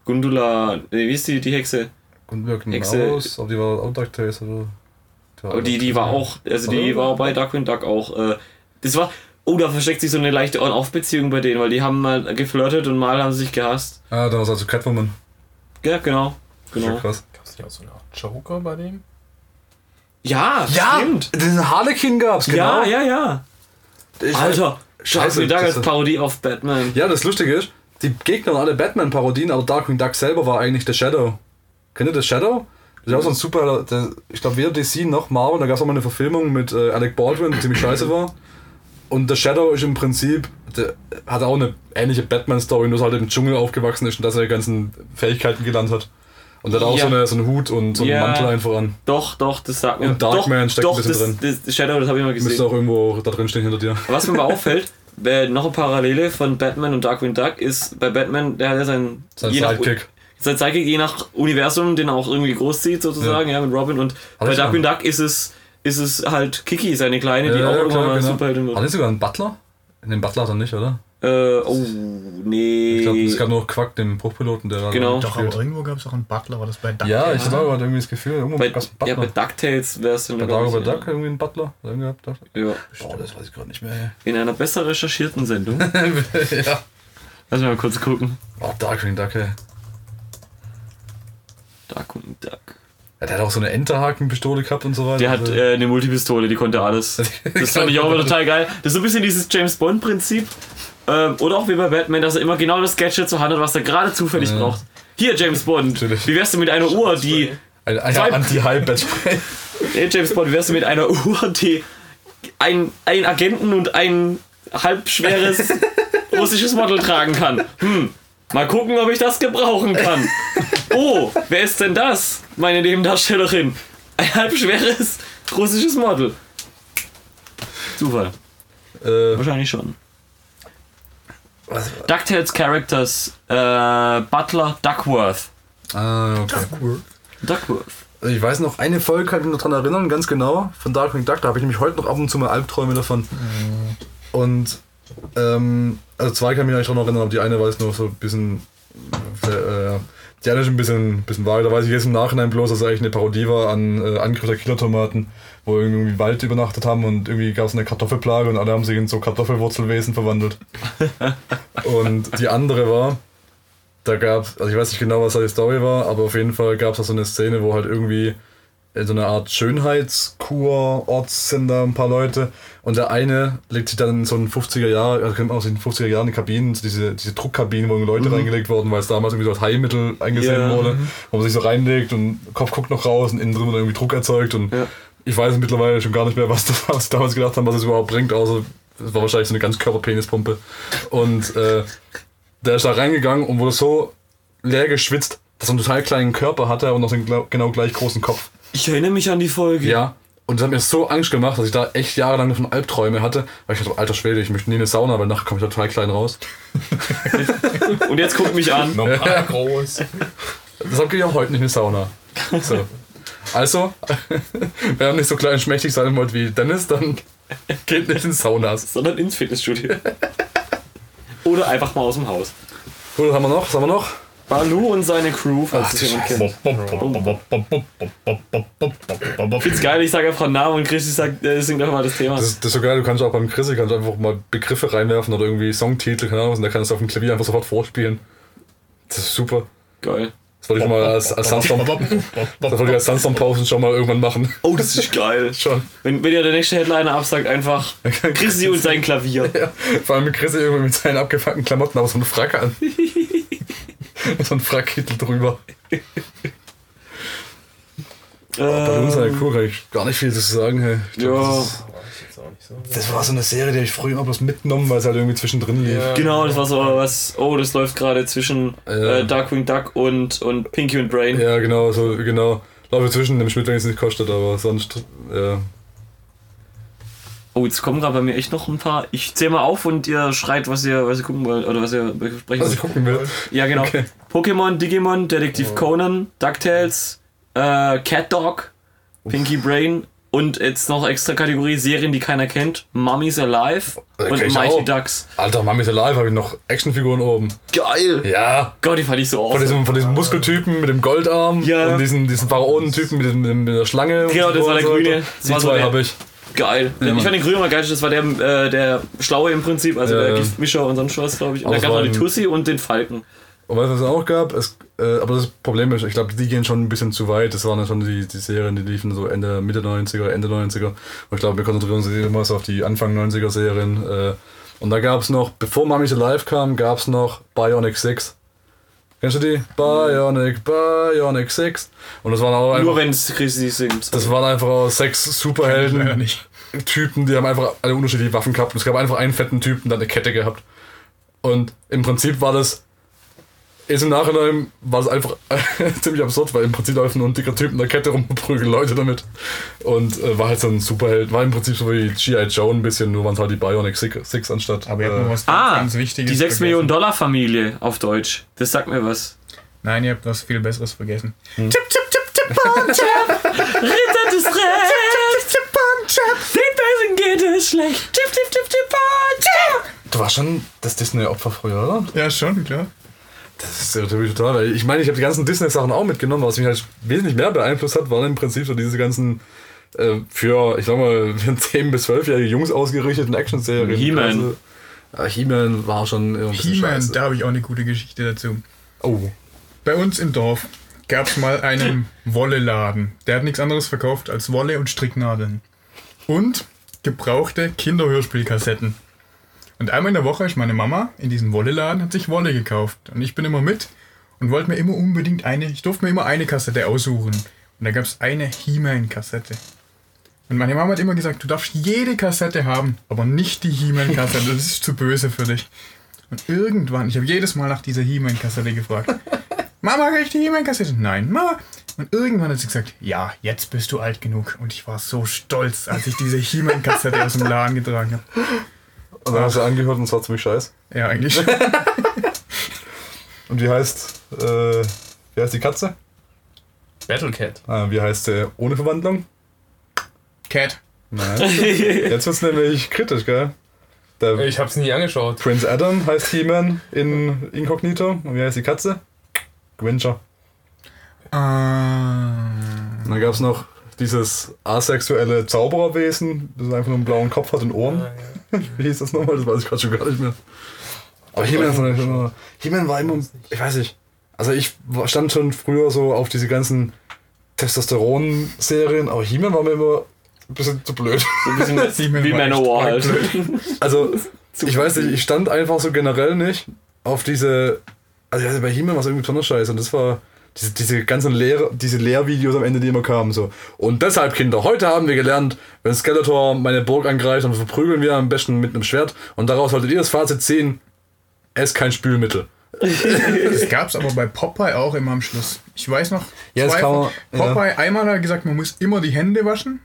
Gundula, nee, wie ist die, die Hexe? Gunbjörg Hexe. Maus, aber die war auch DuckTales oder. Aber die, die war auch, also die Oder? war bei Darkwing Duck auch. Äh, das war, oh, da versteckt sich so eine leichte On-Off-Beziehung bei denen, weil die haben mal geflirtet und mal haben sie sich gehasst. Ah, da war es also Catwoman. Ja, genau. Genau. krass. Gab es nicht auch so eine Art Joker bei dem? Ja, stimmt. den Harlequin gab's, genau. Ja, ja, ja. Ich- Alter, Scheiße, Darkwing Duck das- als Parodie auf Batman. Ja, das Lustige ist, die Gegner waren alle Batman-Parodien, aber Darkwing Duck selber war eigentlich The Shadow. Kennt ihr The Shadow? Das ist auch so ein super, der, ich glaube weder DC noch Marvel, da gab es auch mal eine Verfilmung mit äh, Alec Baldwin, die ziemlich scheiße war. Und The Shadow ist im Prinzip, der hat auch eine ähnliche Batman-Story, nur dass er halt im Dschungel aufgewachsen ist und dass er die ganzen Fähigkeiten gelernt hat. Und der hat auch Ja. so, eine, so einen Hut und so einen Ja. Mantel einfach an. Doch, doch, das sagt mir. Und Darkman doch, steckt doch, ein bisschen das, Das, Shadow, das habe ich mal gesehen. Müsste auch irgendwo da drin stehen hinter dir. Was mir mal auffällt, äh, noch eine Parallele von Batman und Darkwing Duck ist, bei Batman, der hat ja sein, Sein je nach, Sidekick je nach Universum, den er auch irgendwie großzieht sozusagen, ja, mit Robin. Und bei ich Darkwing Duck ist es, ist es halt Kiki, seine Kleine, die Ja, auch ja, irgendwann klar, mal genau. Superheldin Hat wird. nicht sogar einen Butler? Den Butler hat er nicht, oder? Äh, oh, nee. Ich glaube, es gab nur Quack, den Bruchpiloten, der da Genau. Doch, aber irgendwo gab es auch einen Butler. War das bei DuckTales? Ja, ich habe irgendwie das Gefühl, irgendwo bei, gab es einen ja, bei Butler. DuckTales wäre es dann Bei Dagobert ich, Duck irgendwie einen Butler? Ja. ja. Boah, das weiß ich gerade nicht mehr. In einer besser recherchierten Sendung. ja. Lass mal kurz gucken. Oh, Darkwing Duck, ey. Darkwing Duck. Ja, der hat auch so eine Enterhakenpistole gehabt und so weiter. Der hat Also, äh, eine Multipistole, die konnte alles. Das fand ich auch immer total geil. Das ist so ein bisschen dieses James Bond-Prinzip. Ähm, oder auch wie bei Batman, dass er immer genau das Gadget zur Hand hat, was er gerade zufällig Ja. braucht. Hier, James Bond, Natürlich. wie wärst du mit einer Uhr, die. ein ein Anti-Hype-Batspray. Hey, James Bond, wie wärst du mit einer Uhr, die ein, ein Agenten und ein halbschweres russisches Model tragen kann? Hm, mal gucken, ob ich das gebrauchen kann. Oh, wer ist denn das, meine Nebendarstellerin? Ein halbschweres russisches Model. Zufall. äh, Wahrscheinlich schon. was? DuckTales Characters, äh, Butler Duckworth. Ah, okay. Duckworth. Also ich weiß noch, eine Folge kann ich mich noch dran erinnern, ganz genau, von Darkwing Duck. Da habe ich nämlich heute noch ab und zu mal Albträume davon. Und, ähm, also zwei kann ich mich eigentlich dran erinnern, aber die eine weiß noch so ein bisschen, äh, die eine ist ein bisschen, bisschen vage. Da weiß ich jetzt im Nachhinein bloß, dass es eigentlich eine Parodie war an äh, Angriff der Killertomaten, wo irgendwie Wald übernachtet haben und irgendwie gab es eine Kartoffelplage und alle haben sich in so Kartoffelwurzelwesen verwandelt. und die andere war, da gab also ich weiß nicht genau, was da die Story war, aber auf jeden Fall gab es da so eine Szene, wo halt irgendwie so eine Art Schönheitskur-Ort sind da ein paar Leute und der eine legt sich dann in so einen 50er Jahre, also aus den 50er Jahren die Kabinen, diese, diese Druckkabinen, wo Leute reingelegt wurden, weil es damals irgendwie so als Heilmittel eingesehen Ja. wurde, wo man sich so reinlegt und Kopf guckt noch raus und innen drin wird irgendwie Druck erzeugt und Ja. ich weiß mittlerweile schon gar nicht mehr, was, das, was damals gedacht haben, was es überhaupt bringt, außer es war wahrscheinlich so eine ganz Körperpenispumpe und äh, der ist da reingegangen und wurde so leer geschwitzt, dass er einen total kleinen Körper hatte und noch glau- genau gleich großen Kopf. Ich erinnere mich an die Folge. Ja. Und das hat mir so Angst gemacht, dass ich da echt jahrelang davon Albträume hatte. Weil ich dachte, alter Schwede, ich möchte nie in eine Sauna, weil nachher komme ich total klein raus. Und jetzt guck mich an. Normal groß. Deshalb gehe ich auch heute nicht in eine Sauna. So. Also, wer nicht so klein und schmächtig sein wollt wie Dennis, dann geht nicht in Saunas. Sondern ins Fitnessstudio. Oder einfach mal aus dem Haus. Gut, was haben wir noch? Was haben wir noch? Balu und seine Crew, falls es jemand kennt. Ich find's geil, ich sage einfach einen Namen und Christi sagt, äh, singt einfach mal das Thema. Das, ist- das ist so geil, du kannst auch beim Chrissy kannst einfach mal Begriffe reinwerfen oder irgendwie Songtitel, keine Ahnung, und der kann es auf dem Klavier einfach sofort vorspielen. Das ist super. Geil. Das wollte ich mal als, als Sunstorm, das wollte ich als Sunstorm-Pausen schon mal irgendwann machen. Oh, das ist geil. Schon. Wenn, wenn ihr der nächste Headliner absagt, einfach Christi und sein Klavier. Ja, vor allem mit Chrissy irgendwie mit seinen abgefuckten Klamotten, aber so eine Fracke an. so ein Frackkittel drüber. Bei uns an der Crew kann ich gar nicht viel zu sagen. Hey. Glaub, Ja. Das, ist, das war so eine Serie, die ich früher immer bloß mitgenommen, weil es halt irgendwie zwischendrin lief. Ja. Genau, das war so was. Oh, das läuft gerade zwischen Ja. äh, Darkwing Duck und, und Pinky und Brain. Ja, genau, so, genau. Laufe zwischen dem Schmidt, wenn es nicht kostet, aber sonst, ja. Oh, jetzt kommen gerade bei mir echt noch ein paar. Ich zähle mal auf und ihr schreit, was ihr, was ihr gucken wollt oder was ihr besprechen Was ich wollt. gucken will. Ja, genau. Okay. Pokémon, Digimon, Detektiv Conan, DuckTales, äh, Cat Dog, Pinky Brain und jetzt noch extra Kategorie Serien, die keiner kennt. Mummies Alive Äh, und Mighty auch. Ducks. Alter, Mami's Alive habe ich noch Actionfiguren oben. Geil! Ja. Gott, die fand ich so Von awesome. diesem, von diesem Muskeltypen mit dem Goldarm Ja. und diesen, diesen Pharaonentypen mit, mit, der Schlange. Genau, das so war der so Grüne. Die so zwei der- habe ich. Geil. ich Mann. fand den Grünen mal geil, das war der, äh, der Schlaue im Prinzip, also Ja, der ja. Giftmischer und sonst was, glaube ich. Und da gab es noch die Tussi und den Falken. Und weißt du, was es auch gab? Es, äh, aber das Problem ist, ich glaube, die gehen schon ein bisschen zu weit. Das waren ja schon die, die Serien, die liefen so Ende, Mitte 90er, Ende 90er. Und ich glaube, wir konzentrieren uns immer so auf die Anfang 90er Serien. Äh, und da gab es noch, bevor Mami's Alive kam, gab es noch Bionic 6. Kennst du die? Bionic, Bionic 6. Und das waren auch Nur einfach, wenn es Chrissy singt. das waren einfach auch sechs Superhelden. nicht. Typen, die haben einfach alle unterschiedliche Waffen gehabt. Und es gab einfach einen fetten Typen, der eine Kette gehabt. Und im Prinzip war das. Jetzt im Nachhinein war es einfach ziemlich absurd, weil im Prinzip laufen nur ein dicker Typ in der Kette rum und prügeln Leute damit. Und äh, war halt so ein Superheld. War im Prinzip so wie G.I. Joe ein bisschen, nur waren es halt die Bionic Six, Six anstatt. Aber ihr habt noch äh, was Ah, ganz Wichtiges die 6 vergessen. Millionen Dollar Familie auf Deutsch. Das sagt mir was. Nein, ihr habt was viel Besseres vergessen. Ritter des Rechts! Den Bösen geht es schlecht. Tipp, tipp, tipp, tipp, tipp. du warst schon das Disney-Opfer früher, oder? Ja, schon, klar. Das ist natürlich total. Weil ich meine, ich habe die ganzen Disney-Sachen auch mitgenommen, was mich halt wesentlich mehr beeinflusst hat, waren im Prinzip so diese ganzen äh, für, ich sag mal, für 10- bis 12-jährige Jungs ausgerichteten Action-Serien. He-Man. Also, ja, He-Man war schon bisschen He-Man, da habe ich auch eine gute Geschichte dazu. Oh. Bei uns im Dorf gab es mal einen Wolleladen. Der hat nichts anderes verkauft als Wolle und Stricknadeln. Und gebrauchte Kinderhörspielkassetten. Und einmal in der Woche ist meine Mama in diesen Wolleladen, hat sich Wolle gekauft. Und ich bin immer mit und wollte mir immer unbedingt eine, ich durfte mir immer eine Kassette aussuchen. Und da gab es eine He-Man-Kassette. Und meine Mama hat immer gesagt, du darfst jede Kassette haben, aber nicht die He-Man-Kassette, das ist zu böse für dich. Und irgendwann, ich habe jedes Mal nach dieser He-Man-Kassette gefragt. Mama, krieg ich die He-Man-Kassette? Nein, Mama. Und irgendwann hat sie gesagt, ja, jetzt bist du alt genug. Und ich war so stolz, als ich diese He-Man-Kassette aus dem Laden getragen habe. Und dann hast du angehört und es war ziemlich scheiße. Ja, eigentlich. Und wie heißt, äh, wie heißt die Katze? Battlecat. Ah, wie heißt der ohne Verwandlung? Cat. Nein. Jetzt wird's nämlich kritisch, gell? Der Ich hab's nie angeschaut. Prince Adam heißt He-Man in Incognito. Und wie heißt die Katze? Gwencher. Ah. Und dann gab es noch dieses asexuelle Zaubererwesen, das einfach nur einen blauen Kopf hat und Ohren. Wie hieß das nochmal? Das weiß ich gerade schon gar nicht mehr. Aber He-Man ich immer. He-Man war immer. Ich weiß nicht. Also ich war- stand schon früher so auf diese ganzen Testosteron-Serien, aber He-Man war mir immer ein bisschen zu blöd. So ein bisschen He-Man wie war Manowar halt. Also, ich weiß nicht, ich stand einfach so generell nicht auf diese. Also, also bei He-Man war es irgendwie besonders scheiße und das war diese, diese ganzen Lehr diese Lehrvideos am Ende, die immer kamen. So. Und deshalb, Kinder, heute haben wir gelernt, wenn Skeletor meine Burg angreift, dann verprügeln wir am besten mit einem Schwert und daraus solltet ihr das Fazit ziehen: es ist kein Spülmittel. Das gab's aber bei Popeye auch immer am Schluss. Ich weiß noch, Ja, das zwei kann von- man- ja. Popeye, einmal hat er gesagt, man muss immer die Hände waschen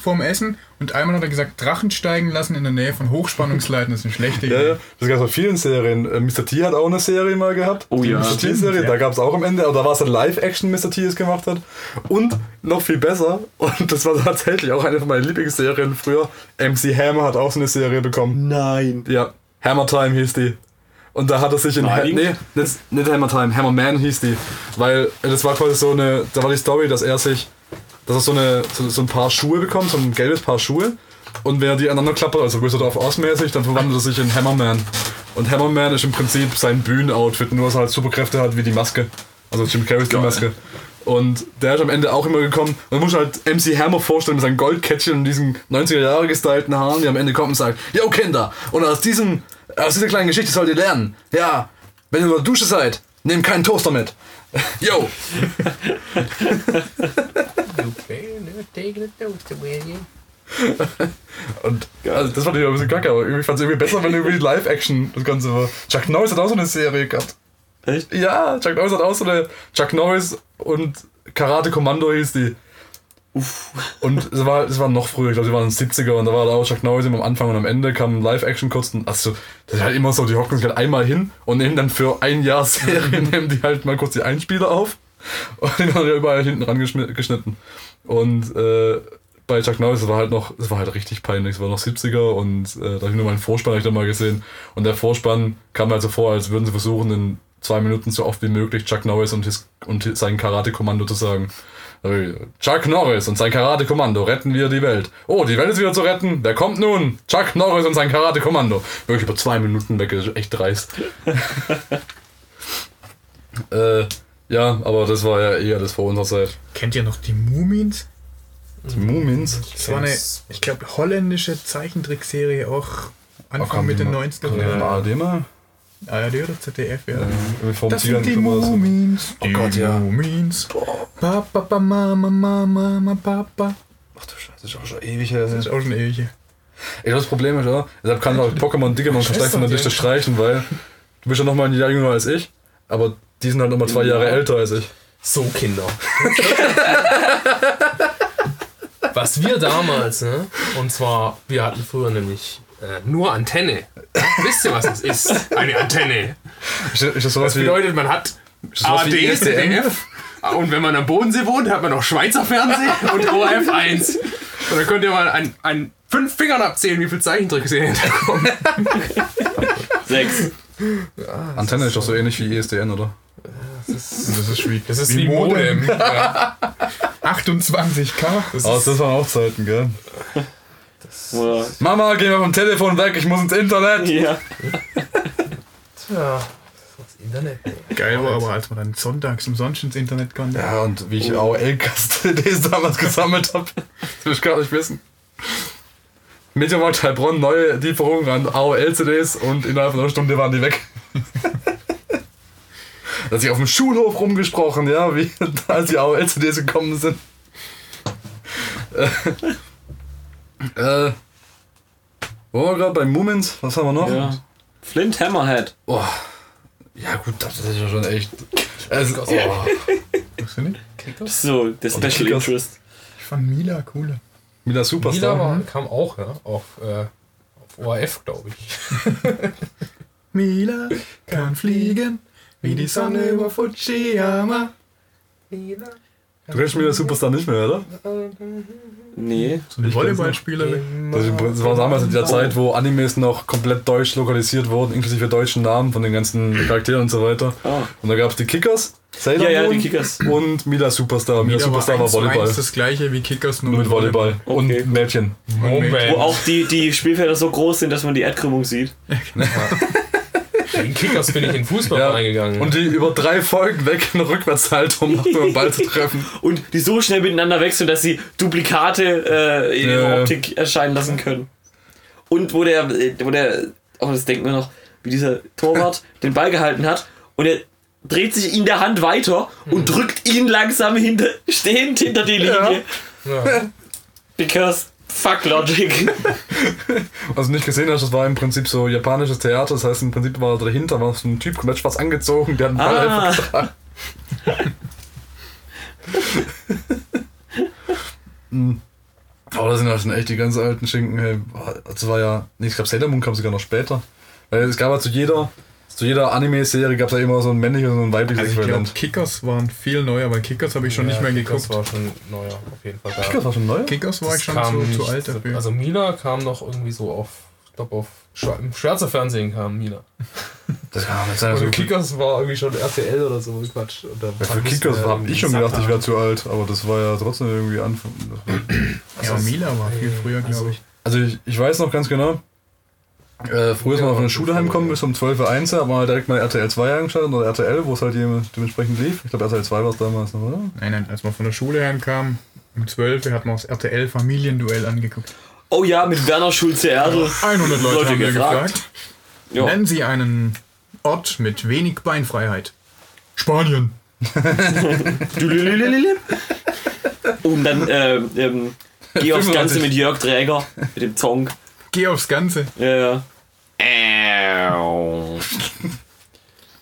vorm Essen und einmal hat er gesagt, Drachen steigen lassen in der Nähe von Hochspannungsleitern, das ist eine schlechte Ja, Idee. ja. Das gab es bei vielen Serien. Äh, Mr. T hat auch eine Serie mal gehabt. Oh Die ja. Mr. T-Serie, ja. da gab es auch am Ende, aber da war es ein Live-Action Mr. T es gemacht hat. Und noch viel besser, und das war tatsächlich auch eine von meinen Lieblingsserien früher, MC Hammer hat auch so eine Serie bekommen. Nein. Ja, Hammer Time hieß die. Und da hat er sich in. Ha nee, nicht, nicht Hammer Time, Hammer Man hieß die. Weil äh, das war quasi so eine. Da war die Story, dass er sich. Dass er so, eine, so, so ein paar Schuhe bekommt, so ein gelbes Paar Schuhe. Und wenn er die aneinander klappert, also Wizard of Oz mäßig, dann verwandelt er sich in Hammerman. Und Hammerman ist im Prinzip sein Bühnenoutfit, nur dass er halt Superkräfte hat wie die Maske. Also Jim Carreys die Maske. Und der ist am Ende auch immer gekommen. Und dann muss halt MC Hammer vorstellen mit seinem Goldkettchen und diesen 90er Jahre gestylten Haaren, die am Ende kommt und sagt, Yo Kinder, und aus diesem, aus dieser kleinen Geschichte sollt ihr lernen. Ja, wenn ihr in der Dusche seid, nehmt keinen Toaster mit. Yo! Und also das fand ich ein bisschen kacke, aber irgendwie fand es irgendwie besser, wenn irgendwie Live-Action das Ganze war. Chuck Norris hat auch so eine Serie gehabt. Echt? Ja, Chuck Norris hat auch so eine. Chuck Norris und Karate Kommando hieß die. Und es war, es war noch früher, ich glaube, sie waren in den 70er und da war da auch Chuck Norris am Anfang und am Ende kam Live-Action kurz. Und, also, das ist halt immer so, die hocken sich halt einmal hin und nehmen dann für ein Jahr Serie, nehmen die halt mal kurz die Einspieler auf und die werden ja überall hinten rangeschnitten. Und äh, bei Chuck Norris, war halt noch, das war halt richtig peinlich, es war noch 70er und äh, da habe ich nur meinen Vorspann hab ich da mal gesehen. Und der Vorspann kam halt so vor, als würden sie versuchen, in zwei Minuten so oft wie möglich Chuck Norris und, his, und sein Karate-Kommando zu sagen. Äh, Chuck Norris und sein Karate-Kommando retten wir die Welt. Oh, die Welt ist wieder zu retten. Wer kommt nun? Chuck Norris und sein Karate-Kommando. Wirklich über zwei Minuten weg, das ist echt dreist. äh, ja, aber das war ja eher das vor unserer Zeit. Kennt ihr noch die Mumins? Die Mumins. Das war eine, ich glaube, holländische Zeichentrickserie auch Anfang Mitte 90er. Ja. Ja. ARD mal? ARD oder ZDF, ja. Irgendwie Vom Das Tiger sind die. Mumins. Oh Gott, ja. Mumins. Papa, Papa, Mama, Mama, Mama, Papa. Ach du Scheiße, das ist auch schon ewig her. Das ist auch schon ewig. her. Ey, das Problem ist, ja, deshalb kann ich auch Pokémon und Digimon verstärkt von der Liste streichen, weil du bist ja noch mal ein Jahr jünger als ich, aber die sind halt noch mal zwei Jahre älter als ich. So, Kinder. Was wir damals, ne? Und zwar, wir hatten früher nämlich äh, nur Antenne. Wisst ihr, was das ist? Eine Antenne. Ist, ist das sowas Das wie... bedeutet, man hat ARD, wie ISDN? ZDF. Und wenn man am Bodensee wohnt, hat man noch Schweizer Fernsehen und ORF 1. Und dann könnt ihr mal an, an fünf Fingern abzählen, wie viel Zeichentrickserien da kommen. Sechs. Antenne ist doch so ähnlich wie ISDN, oder? Das ist wie, Das ist wie Modem. Ja. 28k. Das ist, das waren auch Zeiten, gell? Oder, Mama, geh mal vom Telefon weg, ich muss ins Internet. ja. ja, das Internet. Geil war aber, als man dann sonntags umsonst ins Internet konnte. Ja, und wie ich AOL-CDs damals gesammelt habe, das will ich gar nicht wissen. Mediamarkt Heilbronn, neue Lieferungen an AOL-CDs und innerhalb von einer Stunde waren die weg. da hat sich auf dem Schulhof rumgesprochen, ja, wie als die AOL-CDs gekommen sind. Äh, wo waren wir gerade bei Mumins? Was haben wir noch? ja. Flint Hammerhead. Oh, ja gut, das ist ja schon echt. Es, oh. So der Special Kickers. Interest. Ich fand Mila cooler. Mila Mila Superstar. war, kam auch, ja, auf, äh, auf ORF, glaube ich. Mila kann fliegen wie die Sonne über Fujiyama. Du kennst Mila Superstar nicht mehr, oder? Nee. So eine Volleyballspielerin. Das, das war damals in der Zeit, wo Animes noch komplett deutsch lokalisiert wurden, inklusive deutschen Namen von den ganzen Charakteren und so weiter. Ah. Und da gab es die Kickers, Sailor Ja, ja, die Kickers. und Mila Superstar. Mila, Superstar war zu Volleyball. eins das gleiche wie Kickers, nur Nur mit Volleyball. Okay. Und Mädchen. Moment. Wo auch die, die Spielfelder so groß sind, dass man die Erdkrümmung sieht. In Kickers bin ich in Fußball Ja. reingegangen. Und die über drei Folgen weg eine Rückwärtshaltung macht, um den Ball zu treffen. Und die so schnell miteinander wechseln, dass sie Duplikate äh, in Ja. ihrer Optik erscheinen lassen können. Und wo der, äh, wo der, oh, das denkt mir noch, wie dieser Torwart den Ball gehalten hat und er dreht sich in der Hand weiter und drückt ihn langsam hinter, stehend hinter die Linie. ja. Because Fuck Logic. Was du nicht gesehen hast, das war im Prinzip so japanisches Theater. Das heißt, im Prinzip war dahinter war so ein Typ komplett schwarz angezogen, der hat einen Ball Ah. einfach getragen. Hm. Aber das sind ja schon echt die ganz alten Schinken. Hey. Das war ja, nee, ich glaube Sailor Moon kam sogar noch später. Weil es gab ja zu jeder, zu jeder Anime-Serie gab es ja immer so ein männliches und ein weibliches Also ich glaube, Äquivalent. Kickers waren viel neuer, weil Kickers habe ich schon nicht mehr Kickers geguckt. war schon neuer, auf jeden Fall. Da. Kickers war schon neu? Kickers war Das ich schon zu, nicht zu alt so- dafür. Also Mina kam noch irgendwie so auf, ich glaube auf Schwa- im Schweizer Fernsehen kam Mina. Das kann nicht sein. Also Also, Kickers war irgendwie schon RTL oder so, Quatsch. Ja, für Kickers wir habe ich schon gedacht, ich wäre zu alt, aber das war ja trotzdem irgendwie Anfang. ja, Mila war viel früher, Also- glaube ich. Also ich, ich weiß noch ganz genau, äh, früher ist man von der Schule heimgekommen bis um 12 Uhr 1, hat man direkt mal RTL 2 eingeschaltet oder RTL, wo es halt dem- dementsprechend lief. Ich glaube RTL 2 war es damals noch, oder? Nein, nein, als man von der Schule heimkam, um 12 Uhr hat man das RTL Familienduell angeguckt. Oh ja, mit Werner Schulze Erdl. 100 Leute, Leute haben wir gefragt. gefragt. Ja. Nennen Sie einen Ort mit wenig Beinfreiheit. Spanien. Und dann ähm, ähm, geh aufs 95. Ganze mit Jörg Träger, mit dem Song. Geh aufs Ganze. Ja. Äau.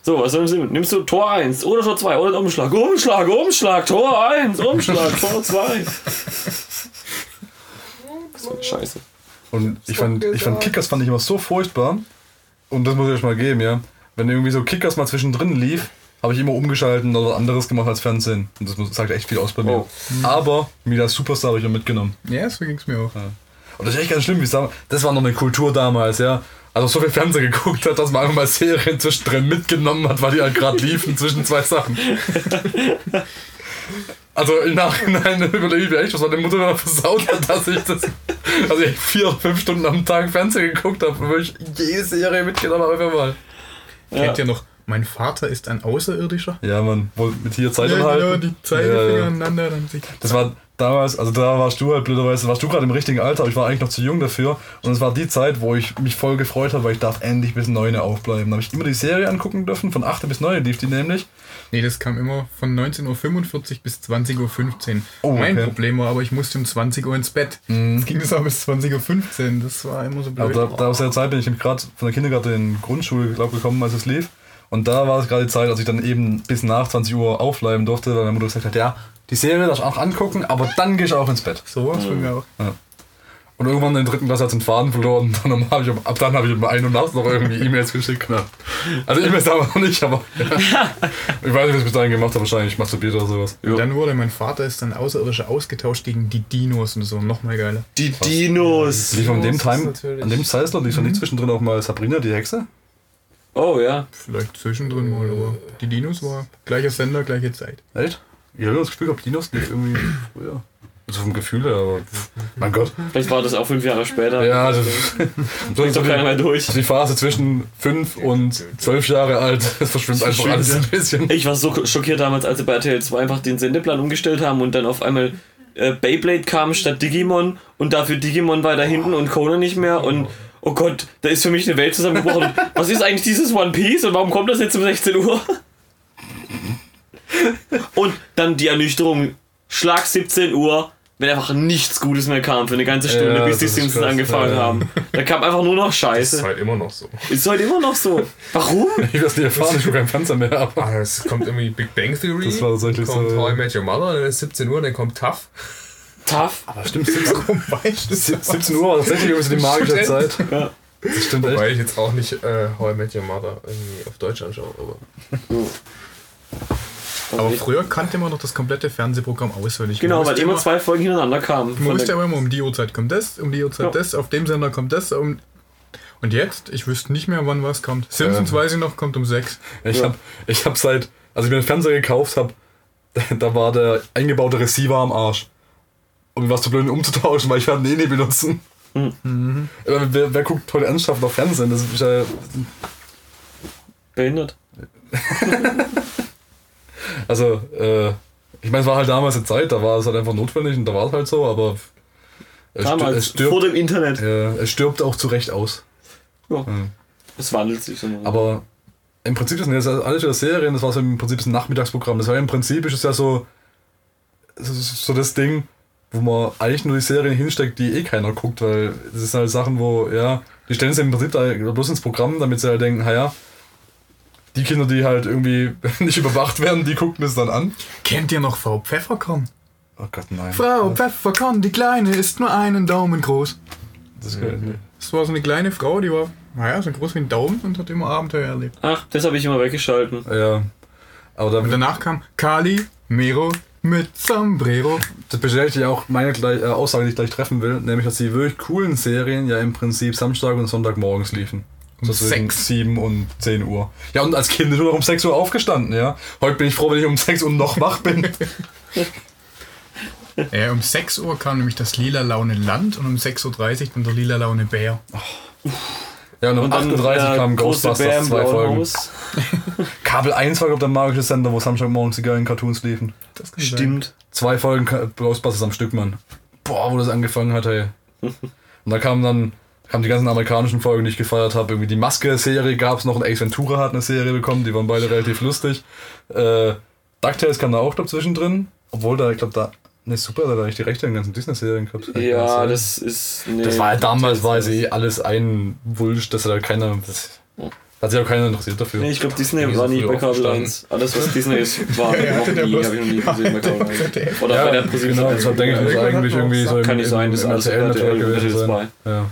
So, was soll ich Nimmst du Tor 1 oder Tor 2 oder Umschlag? Umschlag, Umschlag, Tor 1, Umschlag, Tor 2. So eine Scheiße. Und ich fand, ich fand Kickers fand ich immer so furchtbar. Und das muss ich euch mal geben, ja. Wenn irgendwie so Kickers mal zwischendrin lief, habe ich immer umgeschalten oder anderes gemacht als Fernsehen. Und das sagt echt viel aus bei mir. Oh. Aber mir das Superstar habe ich ja mitgenommen. Ja, so ging es mir auch. Und das ist echt ganz schlimm, wie ich sage, das war noch eine Kultur damals, ja. Also so viel Fernsehen geguckt hat, dass man einfach mal Serien zwischendrin mitgenommen hat, weil die halt gerade liefen zwischen zwei Sachen. Also im Nachhinein überlege ich mir echt, was meine Mutter da versaut hat, dass ich das, also ich vier oder fünf Stunden am Tag Fernsehen geguckt habe, wo ich jede Serie mitgenommen habe, einfach mal. Ja. Kennt ihr noch, mein Vater ist ein Außerirdischer? Ja, man, wo mit hier Zeit Ja, anhalten. genau, die Zeigefinger Ja, ja. aneinander, dann sieht Das war damals, also da warst du halt blöderweise, warst du gerade im richtigen Alter, aber ich war eigentlich noch zu jung dafür. Und es war die Zeit, wo ich mich voll gefreut habe, weil ich darf endlich bis 9 Uhr aufbleiben. Da habe ich immer die Serie angucken dürfen, von 8 bis 9 lief die nämlich. Nee, das kam immer von 19.45 Uhr bis 20.15 Uhr. Oh, mein okay. Mhm. Problem war aber, ich musste um 20 Uhr ins Bett. Jetzt ging es aber bis 20.15 Uhr. Das war immer so Aber blöd. da, da aus der Zeit bin ich gerade von der Kindergarten in die Grundschule, glaube gekommen, als es lief. Und da war es gerade die Zeit, als ich dann eben bis nach 20 Uhr aufbleiben durfte, weil meine Mutter gesagt hat, ja, die Serie darfst du auch angucken, aber dann gehst du auch ins Bett. so was für mir auch. Und irgendwann in der dritten Klasse hat den Faden verloren. Und dann hab ich, ab dann habe ich um 1 Uhr nachts noch irgendwie E-Mails geschickt. Ne? Also E-Mails damals noch nicht, aber ja. ich weiß nicht, was ich bis dahin gemacht habe. Wahrscheinlich masturbiert oder sowas. Ja. Dann wurde mein Vater ist dann Außerirdische ausgetauscht gegen die Dinos und so. Noch mal geiler. Die Dinos. Lief an dem Das Time, an dem Zeitslot lief doch nicht zwischendrin auch mal Sabrina die Hexe? Oh ja. Vielleicht zwischendrin mal, aber die Dinos war gleicher Sender, gleiche Zeit. Echt? Ich habe das Gefühl, ob Dinos lief irgendwie früher. Also vom Gefühl her, aber mein Gott. Vielleicht war das auch fünf Jahre später. Ja, das Bringt doch keiner mehr durch. die Phase zwischen 5 und 12 Jahre alt, das verschwimmt einfach verschwimmt, alles ja. ein bisschen. Ich war so schockiert damals, als sie bei RTL 2 einfach den Sendeplan umgestellt haben und dann auf einmal äh, Beyblade kam statt Digimon und dafür Digimon weiter hinten und Conan nicht mehr und oh Gott, da ist für mich eine Welt zusammengebrochen. Was ist eigentlich dieses One Piece und warum kommt das jetzt um 16 Uhr? Und dann die Ernüchterung, Schlag 17 Uhr, wenn einfach nichts Gutes mehr kam für eine ganze Stunde, Ja, bis die Simpsons krass. angefangen Ja, ja. haben. Da kam einfach nur noch Das ist Scheiße. halt immer noch so. Ist heute immer noch so. Warum? Ich weiß nicht erfahren, ich gucke keinen Fernseher mehr, aber Ah, es kommt irgendwie Big Bang Theory. Das war kommt so, ja. How I Met Your Mother, dann ist 17 Uhr, dann kommt Tough. Tough. aber stimmt, 17, Warum weißt du das? 17 Uhr war tatsächlich irgendwie so die magische Zeit. Ja. Das stimmt echt. Wobei ich jetzt auch nicht äh, How I Met Your Mother irgendwie auf Deutsch anschaue. Aber Aber früher kannte man doch das komplette Fernsehprogramm auswendig. Genau, weil immer zwei Folgen hintereinander kamen. Man wusste aber immer, um die Uhrzeit kommt das, um die Uhrzeit Ja. das, auf dem Sender kommt das. Um und jetzt, ich wüsste nicht mehr, wann was kommt. Simpsons Ja. weiß ich noch, kommt um sechs. Ich Ja. habe ich hab seit, als ich mir den Fernseher gekauft habe, da war der eingebaute Receiver am Arsch. Um mir was zu blöd ihn umzutauschen, weil ich werde ihn eh nie benutzen. Mhm. Aber wer, wer guckt heute ernsthaft auf Fernsehen? Das ist ja, Behindert. also, äh, ich meine, es war halt damals eine Zeit, da war es halt einfach notwendig und da war es halt so, aber Damals, stirbt, vor dem Internet. äh, es stirbt auch zu Recht aus. Ja. Es wandelt sich so. Aber im Prinzip sind jetzt alles wieder Serien, das war so im Prinzip ein Nachmittagsprogramm. Das war im Prinzip ist es ja so, ist so das Ding, wo man eigentlich nur die Serien hinsteckt, die eh keiner guckt, weil das sind halt Sachen, wo, ja, die stellen es im Prinzip da bloß ins Programm, damit sie halt denken, naja, die Kinder, die halt irgendwie nicht überwacht werden, die gucken das dann an. Kennt ihr noch Frau Pfefferkorn? Oh Gott, nein. Frau Pfefferkorn, die Kleine, ist nur einen Daumen groß. Das gehört nicht. Das war so eine kleine Frau, die war, naja, so groß wie ein Daumen und hat immer Abenteuer erlebt. Ach, das habe ich immer weggeschalten. Ja. Aber da Und danach kam Kali, Mero mit Sombrero. Das bestätigt ja auch meine gleich, äh, Aussage, die ich gleich treffen will, nämlich, dass die wirklich coolen Serien ja im Prinzip Samstag und Sonntagmorgens liefen. Um So zwischen sechs. 7 und 10 Uhr. Ja, und als Kind bin ich nur noch um 6 Uhr aufgestanden, ja. Heute bin ich froh, wenn ich um 6 Uhr noch wach bin. Ja, um 6 Uhr kam nämlich das lila Laune Land und um 6.30 Uhr dann der lila Laune Bär. Ja, und um 8.30 Uhr der kamen große Bär Ghostbusters, zwei Folgen. Kabel 1 war, glaube ich, der magische Sender, wo Samstagmorgens die geilen Cartoons liefen. Das kann sein. Stimmt. Zwei Folgen Ghostbusters am Stück, Mann. Boah, wo das angefangen hat, ey. Und da kamen dann kamen die ganzen amerikanischen Folgen, die ich gefeiert habe. Irgendwie die Maske-Serie gab es noch und Ace Ventura hat eine Serie bekommen, die waren beide relativ lustig. Äh, DuckTales kam da auch, glaube zwischendrin. Obwohl da, ich glaube, da. Ne, super, da hatte ich die Rechte an den ganzen Disney-Serien gehabt. Ja, das ist. Nee, Das war ja damals, war es eh alles ein Wulsch, dass da keiner. Das, hat sich auch keiner interessiert dafür. Nee, ich glaube, Disney Wie war nie bei Kabel aufgestanden. 1. Alles, was Disney ist, war Ja, noch nie, habe ich noch nie gesehen bei Kabel 1. ZDF. Oder bei der ProSieben. genau, deshalb denke ich, muss Ja, eigentlich irgendwie hat so Kann nicht sein, das ist alles RTL gewesen RTL sein. Ja.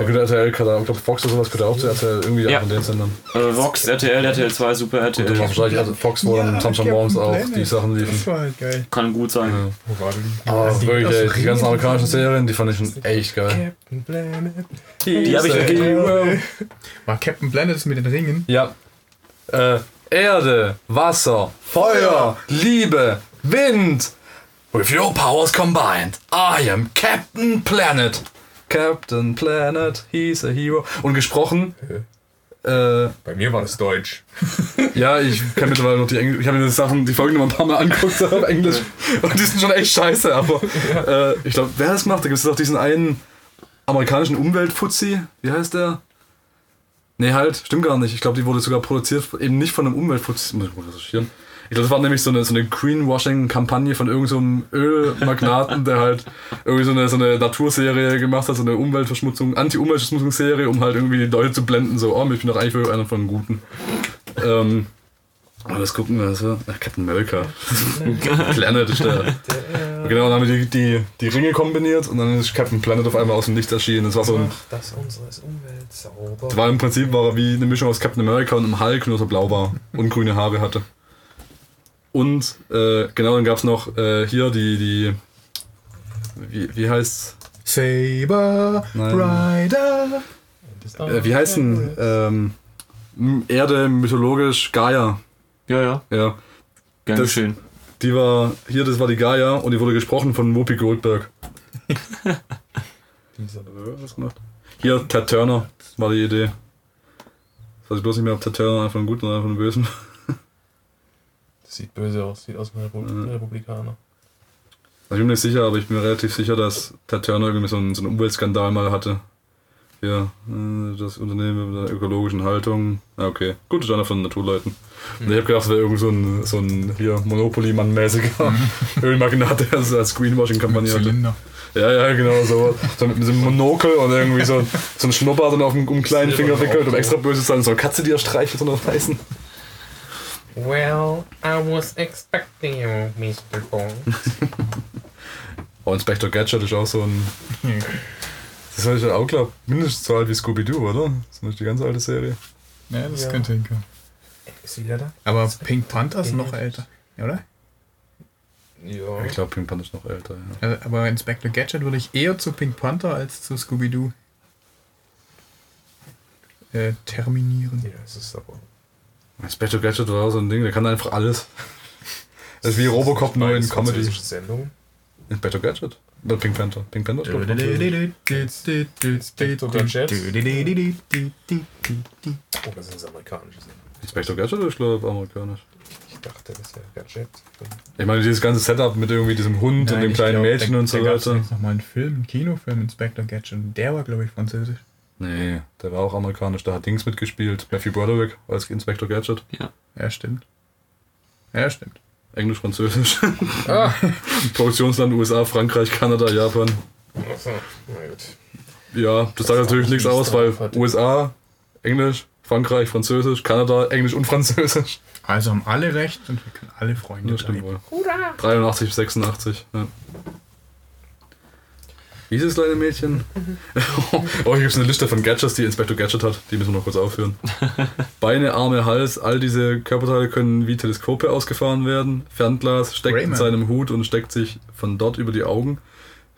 Ja, gut, RTL kann auch, ich glaube, Fox oder sowas gehört auch zu RTL, irgendwie Ja. auch von den Sendern. Äh, Vox, RTL, RTL 2, Super dann RTL. wahrscheinlich also Fox, wo dann Samstagmorgens auch die Sachen liefen. Das war halt geil. Kann gut sein. Ja. Aber Die wirklich, ey, die ganzen amerikanischen. Serien, die fand ich schon echt geil. Captain Planet. Die habe ich He's a hero. War Captain Planet mit den Ringen? Ja. Äh, Erde, Wasser, Feuer, Liebe, Wind. With your powers combined, I am Captain Planet. Captain Planet, he's a hero. Und gesprochen, äh, Bei mir war das Deutsch. ja, ich kenne mittlerweile noch die Englisch. Ich habe mir die Sachen, die Folgen noch mal ein paar Mal angeguckt auf Englisch. Und die sind schon echt scheiße, aber äh, ich glaube, wer hat das gemacht? Da gibt es doch diesen einen amerikanischen Umweltfuzzi. Wie heißt der? Nee, halt, stimmt gar nicht. Ich glaube, die wurde sogar produziert, eben nicht von einem Umweltfuzzi. Muss ich mal recherchieren. Ich glaube, das war nämlich so eine, so eine Greenwashing-Kampagne von irgendeinem so Ölmagnaten, der halt irgendwie so eine, so eine Naturserie gemacht hat, so eine Umweltverschmutzung, Anti-Umweltverschmutzungsserie, um halt irgendwie die Leute zu blenden, so, oh, ich bin doch eigentlich einer von den Guten. Ähm, aber das gucken wir, so. Ach, Captain America. Planet ist der. Genau, dann haben wir die, die, die Ringe kombiniert und dann ist Captain Planet auf einmal aus dem Nichts erschienen. Das war so ein. Das unseres Umwelt sauber. Das war im Prinzip war er wie eine Mischung aus Captain America und einem Hulk, nur so blau war und grüne Haare hatte. Und äh, genau, dann gab es noch äh, hier die, die. Wie, wie heißt's? Saber Nein. Rider. Äh, wie heißt denn ähm, Erde mythologisch Gaia? Ja, ja. Ja. Gern Das- geschehen. Die war, hier, das war die Gaia und die wurde gesprochen von Whoopi Goldberg. Was gemacht? Hier, Ted Turner war die Idee. Das weiß ich bloß nicht mehr, ob Ted Turner einfach ein Guten oder einfach ein Bösen. Sieht böse aus, sieht aus wie ein Repu- Republikaner. Also ich bin mir nicht sicher, aber ich bin mir relativ sicher, dass Ted Turner irgendwie so einen, so einen Umweltskandal mal hatte. Hier, äh, das Unternehmen mit der ökologischen Haltung. Ah, okay. Gut, ist einer von den Naturleuten. Und ich habe gedacht, das wäre irgend so ein, so ein hier Monopoly-Mann-mäßiger Ölmagnat, der das als Greenwashing-Kampagne hatte. Zylinder. Ja, ja, genau, so, so mit, so einem Monokel und irgendwie so, so ein Schnurrbart und auf dem, um den kleinen Finger wickelt, um extra böse zu sein, so eine Katze, die er streichelt, so eine weißen. Well, I was expecting you, Mr. Bond. Oh, Inspector Gadget ist auch so ein. Das ist ja auch, glaube mindestens so alt wie Scooby-Doo, oder? Das ist nicht die ganz alte Serie. Ja, das Ja. könnte hinkommen. Ist wieder da? Aber Pink Panther ist noch älter, oder? Ja. Ich glaube, Pink Panther ist noch älter, ja. Äh, Aber Inspector Gadget würde ich eher zu Pink Panther als zu Scooby-Doo äh, terminieren. Ja, es ist aber. Inspector Gadget war auch so ein Ding, der kann einfach alles. Das ist wie Robocop nur in Comedy. Sendung. Inspector Gadget? Oder Pink Panther? Pink Panther ist, glaub ich, französisch. Oh, das ist amerikanische Sendung. Inspector Gadget ist, glaube ich, amerikanisch. Ich dachte, das wäre Gadget. Ich meine, dieses ganze Setup mit irgendwie diesem Hund und dem kleinen Mädchen und so weiter. Da noch mal einen Film, einen Kinofilm, Inspector Gadget. und Der war, glaube ich, französisch. Nee, der war auch amerikanisch. Da hat Dings mitgespielt. Matthew Broderick als Inspector Gadget. Ja, stimmt. Ja, stimmt. Englisch, Französisch. Ah. Produktionsland USA, Frankreich, Kanada, Japan. Achso, na gut. Ja, das sagt natürlich auch nichts aus, weil. USA, Englisch, Frankreich, Französisch, Kanada, Englisch und Französisch. Also haben alle recht und wir können alle Freunde Ja, stimmt bleiben. wohl. 83, 86. Ja. Wie ist das kleine Mädchen? oh, hier gibt es eine Liste von Gadgets, die Inspector Gadget hat. Die müssen wir noch kurz aufführen. Beine, Arme, Hals, all diese Körperteile können wie Teleskope ausgefahren werden. Fernglas steckt in Rayman. seinem Hut und steckt sich von dort über die Augen.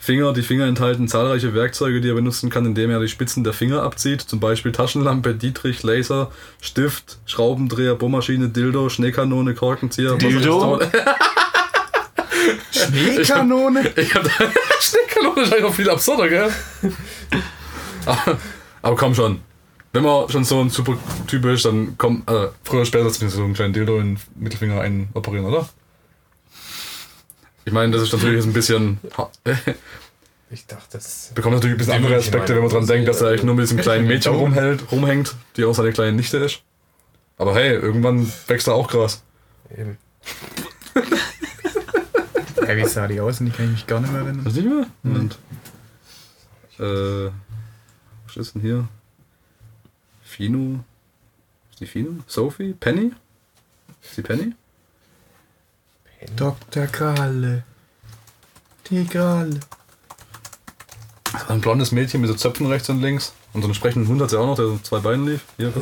Finger, die Finger enthalten zahlreiche Werkzeuge, die er benutzen kann, indem er die Spitzen der Finger abzieht. Zum Beispiel Taschenlampe, Dietrich, Laser, Stift, Schraubendreher, Bohrmaschine, Dildo, Schneekanone, Korkenzieher. was Dildo? Schneekanone? Ich hab da Schneekanone ist eigentlich noch viel absurder, gell? aber, aber komm schon. Wenn man schon so ein super Typ ist, dann kommt äh, früher oder später zumindest so einen kleinen Dildo in den Mittelfinger einoperieren, oder? Ich meine, das ist natürlich jetzt ein bisschen. Ich dachte, das. bekommt natürlich ein bisschen andere ich Aspekte, wenn man dran denkt, dass er eigentlich nur mit diesem kleinen Mädchen rumhält, rumhängt, die auch seine kleine Nichte ist. Aber hey, irgendwann wächst er auch Gras. Eben. Wie sah die aus? Und die kann ich mich gar nicht mehr erinnern. Was nicht mehr? Moment. Äh, was ist denn hier? Fino. Ist die Fino? Sophie? Penny? Ist die Penny? Dr. Kralle. Die Kralle. Ein blondes Mädchen mit so Zöpfen rechts und links. Und so einen sprechenden Hund hat sie auch noch, der so zwei Beine lief. Hier,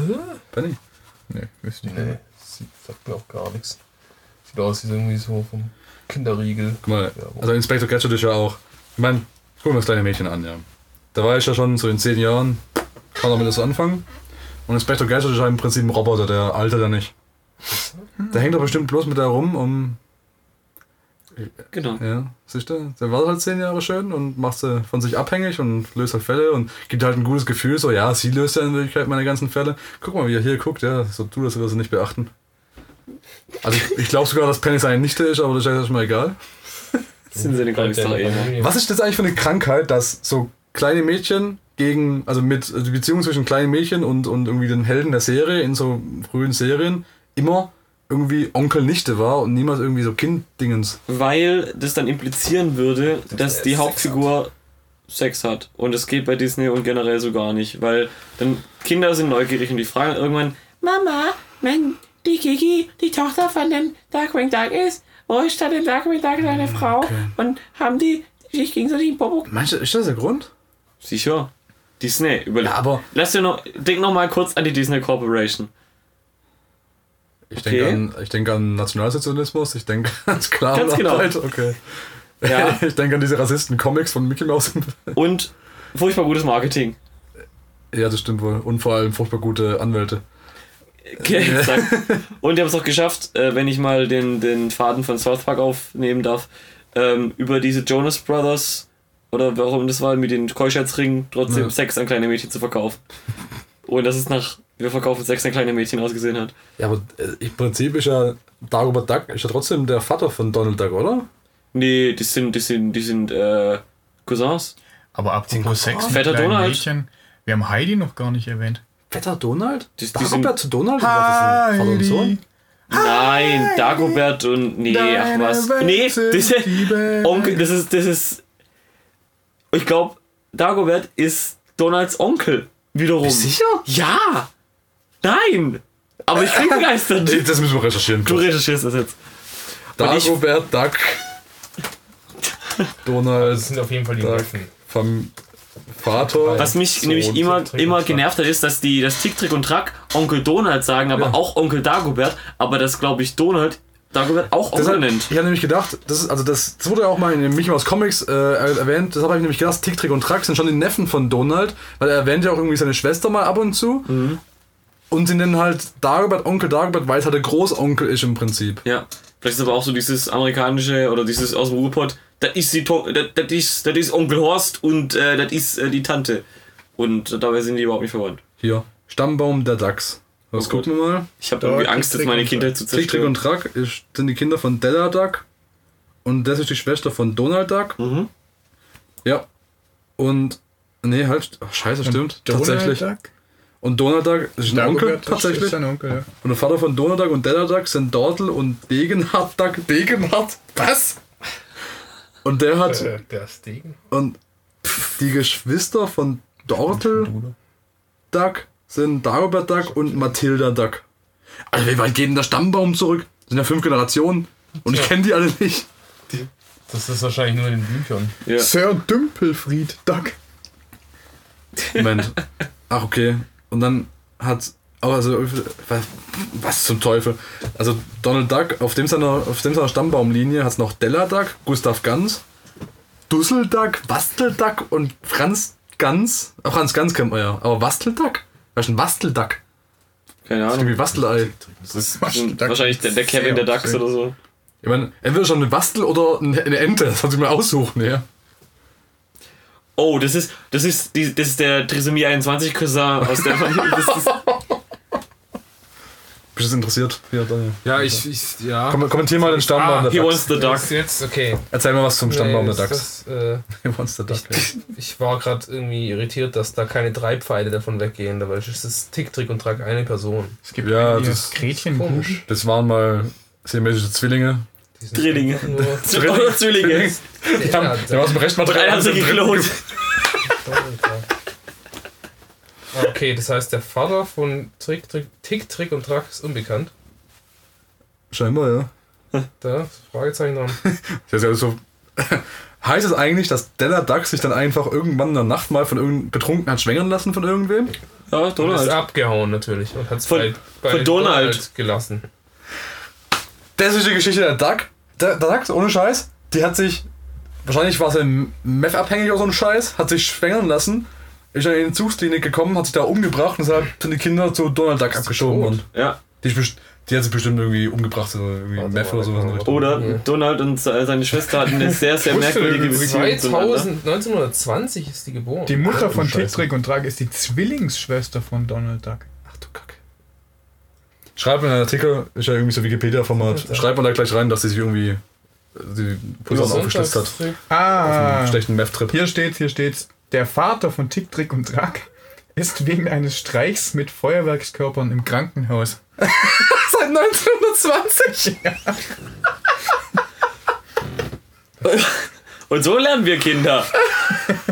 Penny. Nee, wüsste ich Nee, nicht. sieht, sagt mir auch gar nichts. Sieht aus wie irgendwie so vom Kinderriegel. Guck mal, also Inspector Gadget ist ja auch. Ich meine, guck mal das kleine Mädchen an, ja. Da war ich ja schon so in zehn Jahren, kann damit das anfangen. Und Inspector Gadget ist ja im Prinzip ein Roboter, der altert ja nicht. Der hängt doch bestimmt bloß mit der rum, um Genau. Ja, siehst du? Der war halt zehn Jahre schön und macht sie von sich abhängig und löst halt Fälle und gibt halt ein gutes Gefühl, so, ja, sie löst ja in Wirklichkeit meine ganzen Fälle. Guck mal, wie er hier guckt, ja, so du, das wirst du nicht beachten. Also ich, ich glaube sogar, dass Penny seine Nichte ist, aber das ist ja schon mal egal. Sind sie gar nicht so ähnlich. Was ist das eigentlich für eine Krankheit, dass so kleine Mädchen gegen, also mit also die Beziehung zwischen kleinen Mädchen und, und irgendwie den Helden der Serie in so frühen Serien immer irgendwie Onkel-Nichte war und niemals irgendwie so Kind-Dingens. Weil das dann implizieren würde, dass die Hauptfigur Sex hat. Und das geht bei Disney und generell so gar nicht. Weil dann Kinder sind neugierig und die fragen irgendwann, Mama, wenn die Kiki die Tochter von dem Darkwing Duck ist, wo ist da der Darkwing Duck seine Frau? Und haben die sich gegenseitig den Popo Meinst du, ist das der Grund? sicher, Disney, überleg. Ja, aber Lass dir noch, denk noch mal kurz an die Disney Corporation. Ich Okay. denke an, ich denke an Nationalsozialismus, ich denke an Sklavenarbeit, genau. okay. Ja. Ich denke an diese Rassisten-Comics von Mickey Mouse. Und furchtbar gutes Marketing. ja, das stimmt wohl. Und vor allem furchtbar gute Anwälte. Okay, exakt. Und die haben es auch geschafft, äh, wenn ich mal den, den Faden von South Park aufnehmen darf, ähm, über diese Jonas Brothers oder warum das war, mit den Keuschheitsringen trotzdem Ja. Sex an kleine Mädchen zu verkaufen. Und dass es nach wir verkaufen Sex an kleine Mädchen ausgesehen hat. Ja, aber äh, im Prinzip ist ja Dagobert Duck ist ja trotzdem der Vater von Donald Duck, oder? Nee, die sind, die sind, die sind äh, Cousins. Aber apropos Sex mit kleinen Donald. Mädchen. Wir haben Heidi noch gar nicht erwähnt. Vetter Donald? Die- die sind- Dagobert zu Donald? Denn Vater und Sohn? Nein, Dagobert und. Nee, ach was. Nee, diese, Onkel, das ist, das ist. Ich glaube, Dagobert ist Donalds Onkel. Wiederum. Bist du sicher? Ja! Nein! Aber ich bin begeistert. Das müssen wir recherchieren. Du recherchierst das jetzt. Dagobert Duck. Donald Das sind auf jeden Fall die Duck. Neffen. Vom Vater. Was mich Sohn. nämlich immer, Tick, immer genervt hat, ist, dass die das Tick, Trick und Track Onkel Donald sagen, aber Ja. auch Onkel Dagobert, aber das glaube ich Donald Dagobert auch Onkel Deshalb, nennt. ich habe nämlich gedacht, das ist, also das, das wurde ja auch mal in den Mickey Mouse Comics äh, erwähnt, deshalb habe ich nämlich gedacht, Tick, Trick und Track sind schon die Neffen von Donald, weil er erwähnt ja auch irgendwie seine Schwester mal ab und zu. Und sie nennen halt Dagobert Onkel Dagobert, weil es halt der Großonkel ist im Prinzip. Ja. Vielleicht ist aber auch so dieses amerikanische oder dieses aus dem Ruhrpott, das ist, die To- das, das ist, das ist Onkel Horst und äh, das ist äh, die Tante. Und dabei sind die überhaupt nicht verwandt. Hier, Stammbaum der Dachs. Das Oh gucken wir mal. Ich habe irgendwie Angst, jetzt Trick meine und Kindheit zu Tick, Trick und zerstören. Track sind die Kinder von Della Duck. Und das ist die Schwester von Donald Duck. Mhm. Ja. Und. Nee, halt. Ach, scheiße, stimmt. Donald Tatsächlich. Duck? Und Donald Duck ist ein Onkel das tatsächlich. ist sein Onkel, ja. Und der Vater von Donald Duck und Della Duck sind Dortel und Degenhard Duck. Degenhard? Was? Und der hat. Äh, der Stegen. Und die Geschwister von Dortel Duck sind Dagobert Duck und Matilda Duck. Also wie weit geht denn der Stammbaum zurück? Das sind ja fünf Generationen. Und ich kenne die alle nicht. Das ist wahrscheinlich nur in den Büchern. Ja. Sir Dümpelfried Duck. Moment. Ach, okay. Und dann hat. Aber also, was, was zum Teufel? Also, Donald Duck, auf dem seiner, auf dem seiner Stammbaumlinie hat es noch Della Duck, Gustav Ganz, Dussel Duck, Bastel Duck und Franz Ganz. Ach, Franz Ganz kennt man ja. Aber Bastel Duck? Was ist ein Bastel Duck? Keine Das ist Ahnung. irgendwie Bastelei. Das ist wahrscheinlich der, der Kevin der Ducks oder so. Ich meine, entweder schon eine Bastel oder eine Ente. Das soll sich mal aussuchen, ja. Oh, das ist, das ist, die, das ist der Trisomie 21 Cousin aus der Familie. Das ist, Bist du interessiert? Hier, Daniel. Ja, ich, ich ja. Kom kommentier mal den Stammbaum Ah, der he Ducks. wants the duck. Jetzt, jetzt, okay. Erzähl mal was zum Stammbaum Nee, der ist Ducks. Das, äh, He wants the Duck. ja. ich war gerade irgendwie irritiert, dass da keine drei Pfeile davon weggehen. Dabei ist es Tick, Trick und Track eine Person. Es gibt Ja, das- Gretchen Komisch. Das waren mal siamesische Zwillinge. Drillinge. Oder Zwillinge. Die haben, die haben aus dem Rechtmaterial Drei haben sie geklont. Okay, das heißt, der Vater von Trick, Trick, Tick, Trick und Track ist unbekannt. Scheinbar, ja. Da, ist Fragezeichen dran. Das ist ja so. heißt es eigentlich, dass Della Duck sich dann einfach irgendwann in der Nacht mal von irgendeinem Betrunken hat schwängern lassen von irgendwem? Ja, Und ist Donald. abgehauen natürlich und hat es bei, bei von Donald. gelassen. Das ist die Geschichte der Duck. Der, der Duck, ohne Scheiß, die hat sich. Wahrscheinlich war sie meth-abhängig oder so ein Scheiß, hat sich schwängern lassen, ist dann in die Entzugsklinik gekommen, hat sich da umgebracht und deshalb sind die Kinder zu Donald Duck abgeschoben worden. Ja. Die, die hat sich bestimmt irgendwie umgebracht, so irgendwie Warte Meth mal, oder sowas. in Richtung. Oder Ja. Donald und se- seine Schwester hatten eine sehr, sehr merkwürdige Beziehung zueinander. 2000, 1920 ist die geboren. Die Mutter von Scheiße. Tick, Trick und Track ist die Zwillingsschwester von Donald Duck. Ach du Kacke. Schreibt in einen Artikel, ist ja irgendwie so Wikipedia-Format, schreibt man da gleich rein, dass sie sich irgendwie die Posaune aufgeschlitzt hat. Ah, Einen schlechten Meth-Trip. hier steht, hier steht's. Der Vater von Tick, Trick und Track ist wegen eines Streichs mit Feuerwerkskörpern im Krankenhaus. Seit 1920? Und so lernen wir Kinder.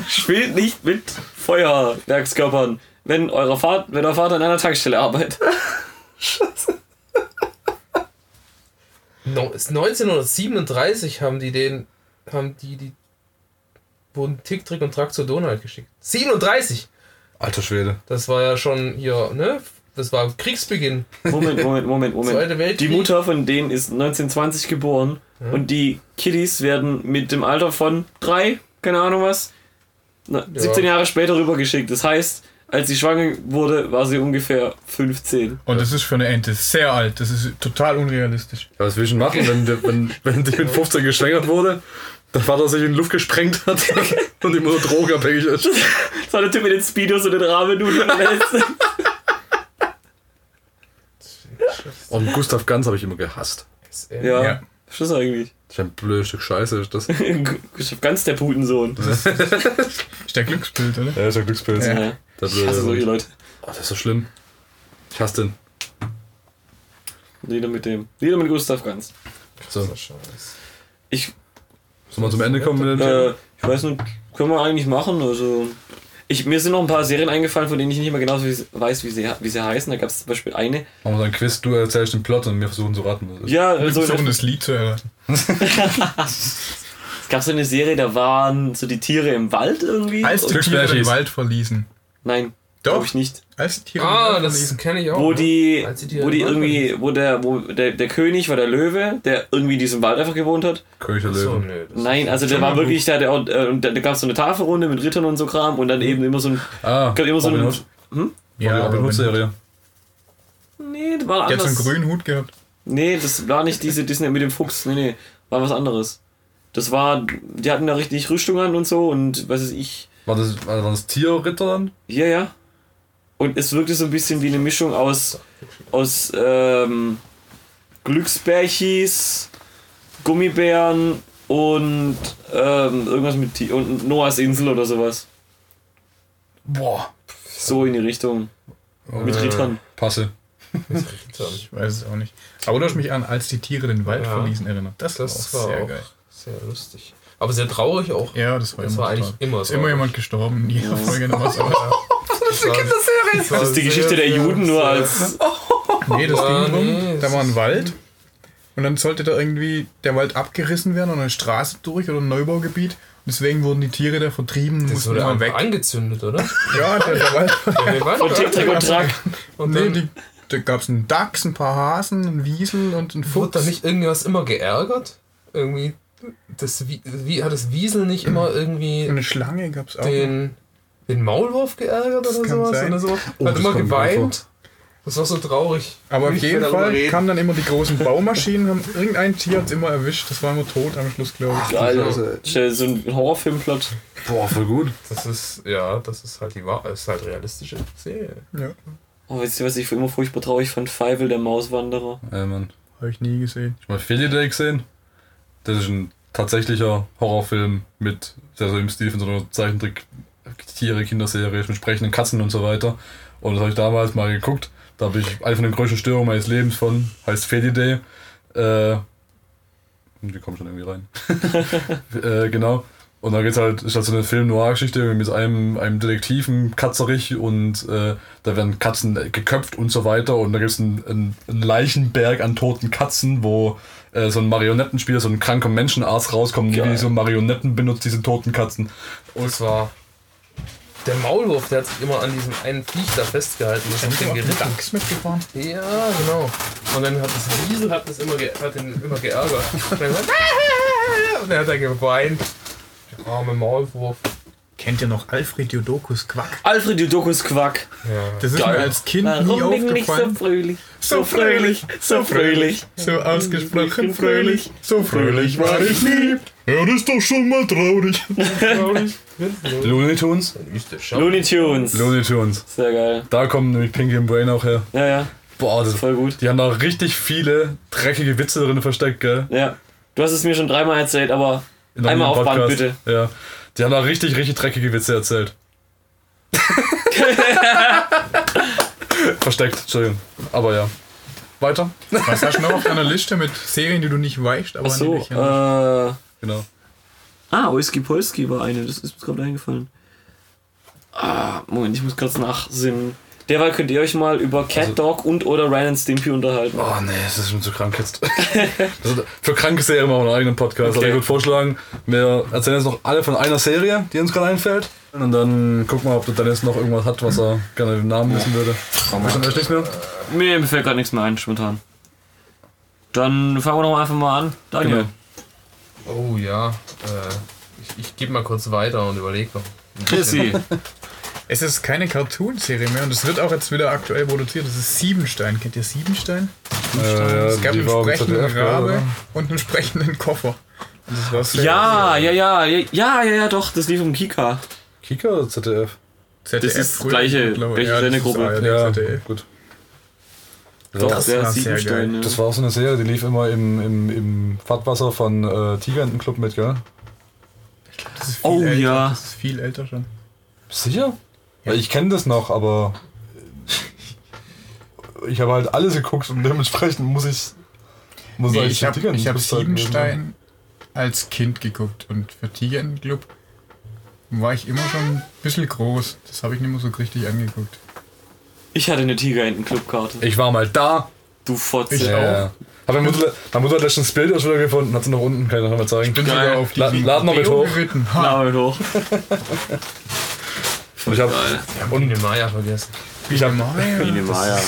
Spielt nicht mit Feuerwerkskörpern, wenn, euer Vater, wenn euer Vater in einer Tankstelle arbeitet. No, ist 1937 haben die den, haben die, die, wurden Tick, Trick und Track zu Donald geschickt. 37! Alter Schwede. Das war ja schon hier, ne? Das war Kriegsbeginn. Moment, Moment, Moment, Moment. Zweiter Weltkrieg. Die Mutter von denen ist 1920 geboren und die Kiddies werden mit dem Alter von drei, keine Ahnung was, na, 17 Jahre später rübergeschickt. Das heißt, als sie schwanger wurde, war sie ungefähr 15. Und das ist für eine Ente sehr alt. Das ist total unrealistisch. Ja, was will ich denn machen, wenn, wenn, wenn die mit 15 geschwängert wurde, der Vater sich in die Luft gesprengt hat und die Mutter drogenabhängig ist? Das war der Typ mit den Speedos und den Rahmennudeln. Und Gustav Ganz habe ich immer gehasst. Ja, Ja. was ist das eigentlich? Das ist ein blödes Stück Scheiße, ist das. Gustav Ganz der Putensohn. Ist der Glücksbild, oder? Ja, ist ja Glückspilz. Ja. Der Ich hasse solche Leute. Oh, das ist so schlimm. Ich hasse den. Lieder mit dem. Lieder mit Gustav Ganz. So, Scheiße. Ich, sollen wir zum Ende kommen mit dem äh, ich weiß nicht, können wir eigentlich machen. Also, ich, mir sind noch ein paar Serien eingefallen, von denen ich nicht mehr genau weiß, wie sie, wie sie heißen. Da gab es zum Beispiel eine. Machen wir so ein Quiz, du erzählst den Plot und wir versuchen zu raten. was es ist. Ja, Wir also, versuchen das Lied zu erraten. es gab so eine Serie, da waren so die Tiere im Wald irgendwie. Als die Und- Tiere den Glücksbärchis. Wald verließen. Nein, Doch. glaube ich nicht. Als die Tiere den Ah, das kenne ich auch. Wo ne? die, die wo die irgendwie, wo der, wo der, der König war der Löwe, der irgendwie in diesem Wald einfach gewohnt hat. König der So, Löwen. nö. Nein, also der war wirklich, da, der, äh, und da, da gab es so eine Tafelrunde mit Rittern und so Kram und dann eben immer so ein, Ah, immer so ein, Hood. Ja, Robin aber Hood Serie. nee, das war Der hat so einen anders. grünen Hut gehabt. Nee, das war nicht diese Disney mit dem Fuchs. Nee, nee, war was anderes. Das war, die hatten da richtig Rüstung an und so und was weiß ich. War das, war das Tierritter dann? Ja, ja. Und es wirkte so ein bisschen wie eine Mischung aus, aus ähm, Glücksbärchis, Gummibären und ähm, irgendwas mit Ti- und Noahs Insel oder sowas. Boah. So in die Richtung. Mit Rittern. Passe. Ich weiß es auch nicht. Aber du hast mich an, als die Tiere den Wald Ja. verließen, erinnert. Das, Das war auch war sehr auch geil. sehr lustig. Aber sehr traurig auch. Ja, das war Das immer war eigentlich immer Ist so. immer jemand gestorben jeder Folge noch was. Aber Das war, das, Das ist die Geschichte der Juden nur als. nee, das Ah, ging drum. nee, da war ein Wald. Und dann sollte da irgendwie der Wald abgerissen werden und eine Straße durch oder ein Neubaugebiet. Und deswegen wurden die Tiere da vertrieben, Das mussten wurde immer weg. angezündet, oder? Ja, der, der Wald. Und Tick, Trick und Track. Und nee, die, da gab es einen Dachs, ein paar Hasen, einen Wiesel und einen wurde Fuchs. da nicht irgendwas immer geärgert? Irgendwie. Das, wie, wie, hat das Wiesel nicht immer irgendwie eine Schlange gab es auch. den, den Maulwurf geärgert oder kann sowas? sein. Oder so? Oh, hat immer geweint. Das war so traurig. Aber auf jeden Fall kamen dann immer die großen Baumaschinen, haben irgendein Tier hat's immer erwischt. Das war immer tot am Schluss, glaube ich. Geil. Dir so ein Horrorfilmplot. Boah, voll gut. Das ist, ja, das ist halt die Wahr, das ist halt realistische Serie. Ja, Oh, weißt du, was ich immer furchtbar traurig fand? Feivel, der Mauswanderer. Ja, Mann. habe ich nie gesehen. Ich mal Philly Day gesehen. Das ist ein tatsächlicher Horrorfilm mit, der so im Stil von so einer Zeichentrick-Tiere-Kinderserie mit sprechenden Katzen und so weiter. Und das habe ich damals mal geguckt. Da habe ich eine von den größten Störungen meines Lebens von, heißt Philly Day. Äh, die kommen schon irgendwie rein. äh, genau. Und da geht's halt, ist halt so eine Film-Noir-Geschichte mit einem, einem Detektiven, Katzerich, und äh, da werden Katzen geköpft und so weiter. Und da gibt's einen, einen, einen Leichenberg an toten Katzen, wo äh, so ein Marionettenspieler, so ein kranker Menschenarzt rauskommt, Geil. wie so Marionetten benutzt, diese toten Katzen. Und zwar der Maulwurf, der hat sich immer an diesem einen Viech da festgehalten. Das hat den geritten. Dachs mitgefahren. Ja, genau. Und dann hat das Wiesel hat das immer, hat ihn immer geärgert. Und dann, hat- und dann hat er geweint. Der arme Maulwurf. Kennt ihr noch Alfred Jodokus Quack? Alfred Judokus Quack. Ja. Das ist Geil. mir als Kind nie Warum bin ich so aufgefallen. fröhlich? So fröhlich, so fröhlich. So ausgesprochen fröhlich. fröhlich. So fröhlich war ich nie. Das ist doch schon mal traurig. Looney Tunes? Ist. Looney Tunes. Looney Tunes. Sehr geil. Da kommen nämlich Pinky und Brain auch her. Ja, ja. Boah, das, Voll gut. die haben da richtig viele dreckige Witze drin versteckt, gell? Ja. Du hast es mir schon dreimal erzählt, aber In einmal aufbauen, bitte. Ja. Die haben da richtig, richtig dreckige Witze erzählt. Versteckt, Entschuldigung. Aber ja. Weiter? Was hast du noch auf deiner Liste mit Serien, die du nicht weißt, aber Ach so. erinnerst? Äh, Genau. ah, Oiski Polski war eine. Das ist mir gerade eingefallen. Ah, Moment, ich muss kurz nachsinnen. Derweil könnt ihr euch mal über Cat Dog und oder Ryan and Stimpy unterhalten. Oh nee, das ist schon zu krank jetzt. also, für kranke Serien machen wir einen eigenen Podcast. Also Okay. ich würde vorschlagen, wir erzählen jetzt noch alle von einer Serie, die uns gerade einfällt. Und dann gucken wir, ob der Dennis noch irgendwas hat, was er gerne den Namen wissen würde. Wissen wir nichts mehr? Mir mir fällt gerade nichts mehr ein, spontan. Dann fangen wir doch einfach mal an. Daniel. Genau. Oh ja. Äh, ich ich gebe mal kurz weiter und überlege noch. Chrissy. Es ist keine Cartoon-Serie mehr und es wird auch jetzt wieder aktuell produziert. Das ist Siebenstein. Kennt ihr Siebenstein? Äh, es gab einen sprechenden Rabe oder? und einen sprechenden Koffer. Das Ja, ja, ja, ja, ja, ja, ja, doch, das lief um Kika. Kika oder ZDF? ZDF Das ist früher gleiche- mittlerweile. gleiche ja, das ist Sendegruppe. Ja, ZDF. gut. Doch, Das, war sehr Siebenstein, geil. ja. das war auch so eine Serie, die lief immer im, im, im Fahrtwasser von äh, Tigerentenclub mit, gell? Das ist viel Oh, älter. ja. Das ist viel älter schon. Sicher? Weil ich kenne das noch, aber ich habe halt alles geguckt und dementsprechend muss ich muss Nee, ich habe ich hab muss halt- Siebenstein als Kind geguckt und für Tigerenclub war ich immer schon ein bisschen groß. Das habe ich nicht mehr so richtig angeguckt. Ich hatte eine Tigerenten-Clubkarte. Ich war mal da. Du Fotze. Ich Ja, ja. Hab meine Mutter, meine Mutter hat letztens das Bild aus wieder gefunden, hat sie noch unten, kann ich noch mal zeigen. Bin Geil. sogar auf La- diesen laden wir mit hoch. Ha, Name hoch. Und ich hab, Und den Maya vergessen. ich hab, Biene Maya.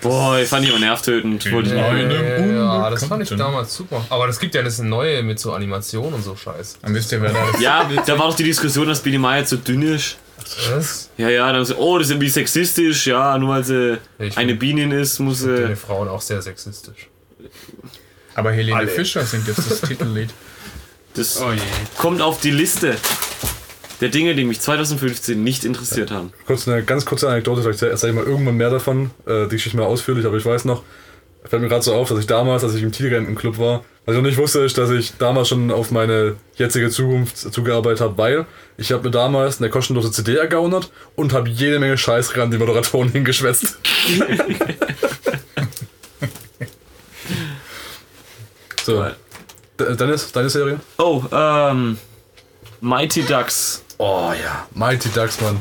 Boah, ich fand die immer nervtötend. Wollte ich Ja, nicht. Ja, das fand ich damals super. Aber das gibt ja jetzt eine neue mit so Animation und so Scheiß. Dann wisst ihr, wer da ist. Ja, da war doch die Diskussion, dass Biene Maya zu dünn ist. Was? Ja, ja, dann haben sie, oh, das ist irgendwie sexistisch. Ja, nur weil sie Ich eine find Bienen ist, muss sie. Deine Frauen auch sehr sexistisch. Aber Helene Alle. Fischer singt jetzt das Titellied. Das Oh je. kommt auf die Liste der Dinge, die mich 2015 nicht interessiert haben. kurz eine ganz kurze Anekdote, vielleicht erzähle ich mal irgendwann mehr davon. Äh, die Geschichte mal ausführlich, aber ich weiß noch, fällt mir gerade so auf, dass ich damals, als ich im Tigerentenclub war, was ich noch nicht wusste, ist, dass ich damals schon auf meine jetzige Zukunft zugearbeitet habe, weil ich habe mir damals eine kostenlose CD ergaunert und habe jede Menge Scheiß ran die Moderatoren hingeschwätzt. so. D- Dennis, deine Serie? Oh, ähm. Mighty Ducks. Oh ja. Mighty Ducks, Mann.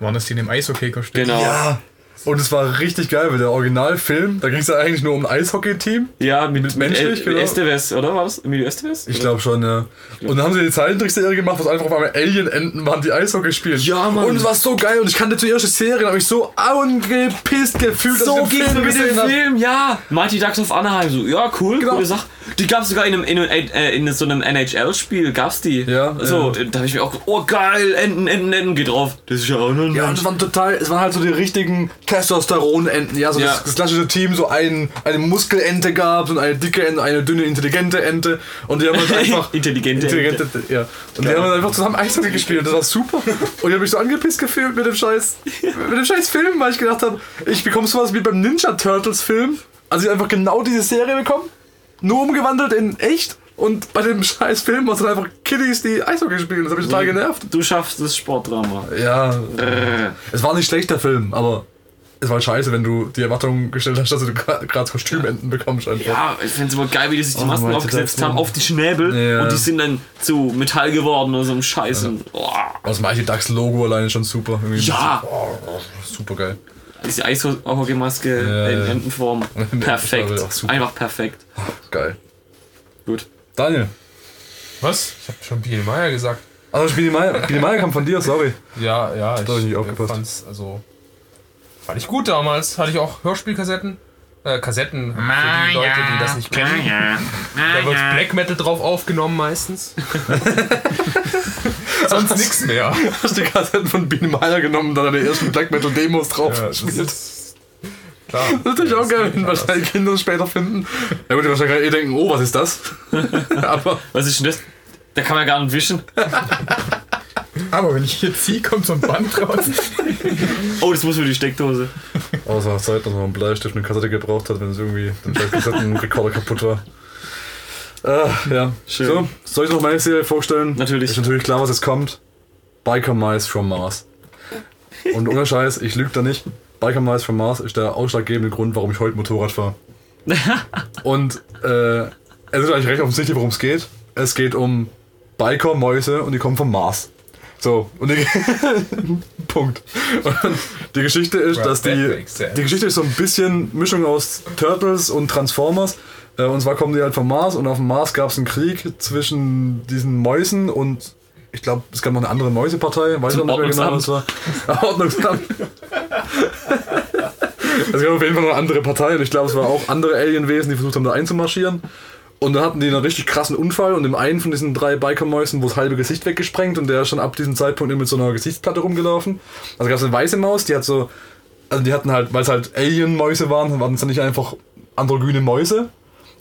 Waren das die in dem Eishockey-Kostüm? Genau. Ja. Und es war richtig geil, weil der Originalfilm, da ging es ja eigentlich nur um ein Eishockey-Team. Ja, mit, mit, menschlich, mit genau. Esteves, oder war das? Emilio Esteves? Ich glaube schon, ja. Und dann haben sie die Zeichentrickserie gemacht, wo es einfach auf einmal Alien-Enten waren, die Eishockey spielen. Ja, Mann. Und es war so geil und ich kannte zuerst die Serie, da habe ich so angepisst gefühlt, so als ich den Film mit dem. Film, ja. Mighty Ducks of Anaheim, so, ja, cool, Genau. coole Sache. Die gab es sogar in, einem, in, äh, in so einem NHL-Spiel, gab's die. Ja, So, ja. da habe ich mir auch, gedacht, oh geil, Enten, Enten, Enten, geht drauf. Das ist ja auch ein Ja, und es waren total, es waren halt so die richtigen Testosteron-Enten, ja, so Ja. Das, das klassische Team, so ein, eine Muskelente gab und eine dicke Ente, eine dünne, intelligente Ente und die haben halt einfach... Intelligente Intelligente, ja. Und die haben halt einfach zusammen Eishockey gespielt und das war super. Und ich habe mich so angepisst gefühlt mit dem scheiß, mit dem scheiß Film, weil ich gedacht habe, ich bekomme sowas wie beim Ninja Turtles Film. Also ich einfach genau diese Serie bekommen, nur umgewandelt in echt. Und bei dem scheiß Film war es dann einfach Kiddies, die Eishockey spielen. Das hat mich total genervt. Du schaffst das Sportdrama. Ja, es war nicht schlecht, der Film, aber es war scheiße, wenn du die Erwartung gestellt hast, dass du gerade Kostümenten bekommst. Einfach. Ja, ich finde es aber geil, wie die sich die Oh, Masken aufgesetzt haben ja. auf die Schnäbel Ja. und die sind dann zu Metall geworden oder so ein Scheiß. Und, oh, Das Mighty Ducks Logo alleine schon super. Irgendwie Ja. Oh, super geil. diese Eishockey-Maske Ja, in ja. Entenform. Perfekt. Das. Einfach perfekt. Geil. Gut. Daniel. Was? Ich habe schon Biene Meier gesagt. Also Spiele Meier, kam von dir, sorry. Ja, ja, ich, hab ich nicht äh, aufgepasst. fand's, also. Fand ich gut damals. Hatte ich auch Hörspielkassetten. Äh, Kassetten für die Leute, die das nicht kennen. Da wird Black Metal drauf aufgenommen meistens. Sonst nichts mehr. Hast die Kassetten von Biene Meier genommen und dann deine ersten Black Metal Demos drauf Ja, das gespielt. ist klar. Das ist natürlich auch geil, wenn wahrscheinlich Kinder das später finden. Ja gut, die wahrscheinlich eh denken, oh, was ist das? Aber Was ist denn das? Da kann man gar nicht wischen. Aber wenn ich hier ziehe, kommt so ein Band raus. Oh, das muss für die Steckdose. außer Zeit, dass man einen Bleistift und eine Kassette gebraucht hat, wenn es irgendwie den Kassettenrekorder kaputt war. Äh, ja, Schön. So, soll ich noch meine Serie vorstellen? Natürlich. Ist natürlich klar, was jetzt kommt. Biker Mice from Mars. Und ohne Scheiß, ich lüge da nicht. Biker Mice from Mars ist der ausschlaggebende Grund, warum ich heute Motorrad fahre. Und äh, es ist eigentlich recht offensichtlich, worum es geht. Es geht um Biker, Mäuse und die kommen vom Mars. So, und die, Punkt. Und die Geschichte ist, Well, dass die, die Geschichte ist so ein bisschen Mischung aus Turtles und Transformers. Äh, Und zwar kommen die halt vom Mars und auf dem Mars gab es einen Krieg zwischen diesen Mäusen und ich glaube, es gab noch eine andere Mäusepartei, weiß ich noch nicht mehr genau, was war. Ordnungsamt. es gab auf jeden Fall noch eine andere Partei und ich glaube, es waren auch andere Alienwesen, die versucht haben, da einzumarschieren. Und dann hatten die einen richtig krassen Unfall und im einen von diesen drei Bikermäusen wurde das halbe Gesicht weggesprengt und der ist schon ab diesem Zeitpunkt immer mit so einer Gesichtsplatte rumgelaufen. Also gab es eine weiße Maus, die hat so, also die hatten halt, weil es halt Alien-Mäuse waren, waren es dann nicht einfach androgyne Mäuse,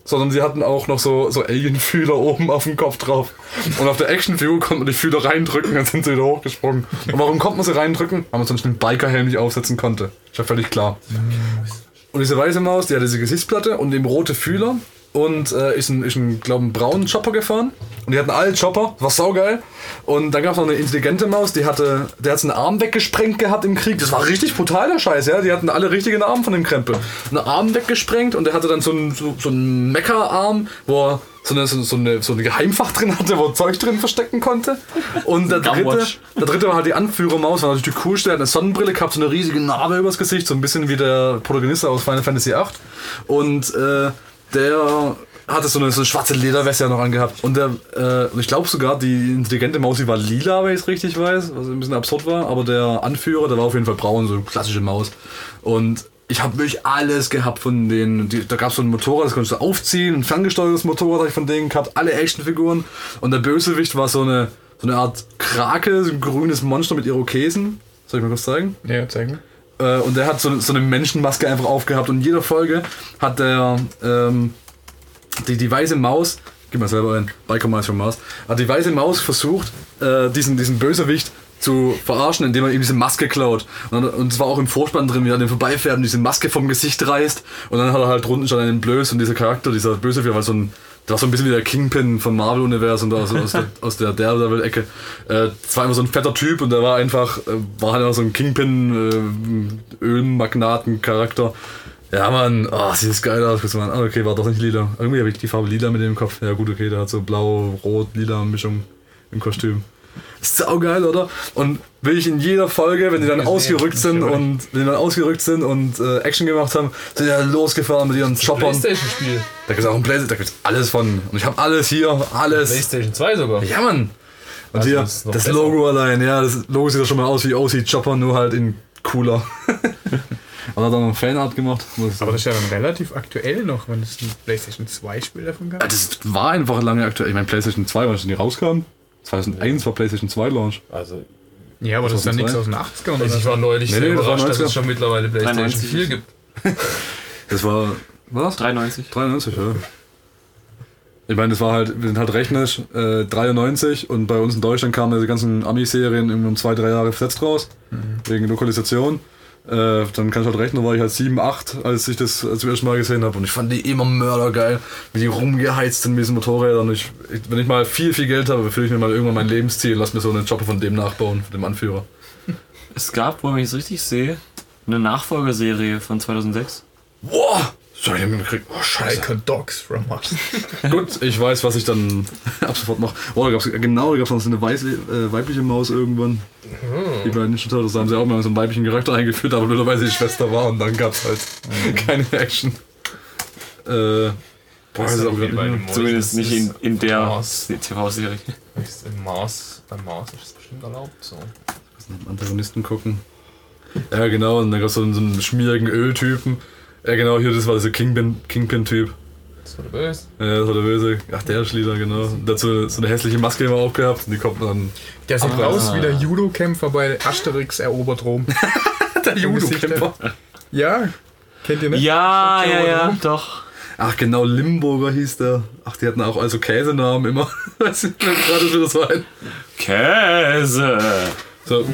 sondern sie hatten auch noch so, so Alien-Fühler oben auf dem Kopf drauf. Und auf der Actionfigur konnte man die Fühler reindrücken, dann sind sie wieder hochgesprungen. Und warum konnte man sie reindrücken? Weil man sonst den Bikerhelm nicht aufsetzen konnte. Ist ja völlig klar. Und diese weiße Maus, die hat diese Gesichtsplatte und eben rote Fühler und äh, ist ein, ist ein glaube einen braunen Chopper gefahren. Und die hatten alle Chopper, war saugeil. Und dann gab es noch eine intelligente Maus, die hatte, der hat einen Arm weggesprengt gehabt im Krieg. Das war richtig brutal, der Scheiß, ja. Die hatten alle richtigen Arm von dem Krempel. Einen Arm weggesprengt und der hatte dann so einen, so, so einen Mecha-Arm, wo er so eine, so, eine, so eine Geheimfach drin hatte, wo er Zeug drin verstecken konnte. Und der dritte, der dritte war halt die Anführermaus, war natürlich die coolste. Der hat eine Sonnenbrille gehabt, so eine riesige Narbe übers Gesicht, so ein bisschen wie der Protagonist aus Final Fantasy VIII. Und äh, der hatte so eine, so eine schwarze Lederweste ja noch angehabt. Und der, äh, ich glaube sogar, die intelligente Maus, die war lila, wenn ich es richtig weiß, was ein bisschen absurd war. Aber der Anführer, der war auf jeden Fall braun, so eine klassische Maus. Und ich habe wirklich alles gehabt von denen. Die, da gab es so ein Motorrad, das konntest du aufziehen, ein ferngesteuertes Motorrad habe ich von denen gehabt, alle Actionfiguren. Und der Bösewicht war so eine, so eine Art Krake, so ein grünes Monster mit Irokesen. Soll ich mal kurz zeigen? Ja, zeig mir. Äh, und der hat so, so eine Menschenmaske einfach aufgehabt und in jeder Folge hat der ähm, die, die weiße Maus, gib mal selber ein, Biker Mice from Mars, hat die weiße Maus versucht, äh, diesen, diesen Bösewicht zu verarschen, indem er ihm diese Maske klaut. Und, es war auch im Vorspann drin, wie er dem vorbeifährt und diese Maske vom Gesicht reißt. Und dann hat er halt drunten schon einen Blöß und dieser Charakter, dieser Bösewicht, war so ein, der war so ein bisschen wie der Kingpin vom Marvel-Universum, da aus, aus der, aus der Daredevil-Ecke. Äh, es war immer so ein fetter Typ und der war einfach, äh, war halt immer so ein Kingpin, äh, Ölmagnaten-Charakter. Ja, Mann, oh, sieht das geil aus. Mann. Ah, okay, war doch nicht lila. Irgendwie habe ich die Farbe lila mit dem Kopf. Ja, gut, okay, der hat so blau, rot, lila Mischung im Kostüm. Ist saugeil, oder? Und will ich in jeder Folge, wenn die dann ausgerückt sind und wenn die dann ausgerückt sind und äh, Action gemacht haben, sind die dann losgefahren mit ihren Choppern. Da Playstation-Spiel. gibt es auch ein Playstation, da gibt es alles von. Und ich habe alles hier, alles. Playstation 2 sogar. Ja, Mann. Und Also, hier, das das. Logo allein, ja, das Logo sieht ja schon mal aus wie OC Chopper, nur halt in cooler. Und hat dann noch ein Fanart gemacht. Aber das ist ja dann relativ aktuell noch, wenn es ein PlayStation 2 Spiel davon gab. das war einfach lange aktuell. Ich meine, PlayStation 2, wann das nie rauskam? 2001 war PlayStation 2 Launch. Also, Ja, aber das ist dann nichts 2002? aus den 80ern oder ich so. war neulich Nee, sehr nee, das war überrascht, dass 90er. es schon mittlerweile Playstation 93. 4 gibt. Das war. Was? 93. 93, ja. Ich meine, das war halt, wir sind halt rechnerisch äh, 93 und bei uns in Deutschland kamen diese ganzen Ami-Serien um zwei, drei Jahre versetzt raus, wegen Lokalisation. Äh, dann kann ich halt rechnen, war ich halt 7, 8, als ich das zum ersten Mal gesehen habe. Und ich fand die immer mördergeil, wie die rumgeheizt sind mit diesen Motorrädern. Und ich, ich, wenn ich mal viel, viel Geld habe, erfülle ich mir mal irgendwann mein Lebensziel, lass mir so einen Chopper von dem nachbauen, von dem Anführer. Es gab, wo ich es richtig sehe, eine Nachfolgerserie von 2006. Boah! So, ich hab ihn gekriegt. Oh, a Dogs from Us. Gut, ich weiß, was ich dann ab sofort mache. Oh, da gab's, genau, da gab es noch so eine weiße, äh, weibliche Maus irgendwann. Die bei Ninja Turtles da haben sie auch mal so einen weiblichen Charakter eingeführt, aber blöderweise die Schwester war und dann gab es halt keine Action. Äh, boah, das ist auch wie grad bei nicht den mehr. Zumindest nicht in, in der Mars. TV-Serie. Ist Im Mars, beim Mars ist es bestimmt erlaubt. So. Antagonisten gucken. Ja, genau, und dann gab es so, einen- so einen schmierigen Öltypen. Ja, genau, hier, das war dieser Kingpin- Kingpin-Typ. Das war der Böse. ja, das war der Böse. Ach, der Schlieder, genau. Dazu so eine hässliche Maske immer aufgehabt und die kommt dann. Der sieht Ah. aus wie der Judo-Kämpfer bei Asterix erobert Rom. Der Judo-Kämpfer. Ja, kennt ihr nicht? Ja, ja, ja, doch. Ach genau, Limburger hieß der. Ach, die hatten auch also Käsenamen immer. Weiß ich gerade, das war. Käse. So,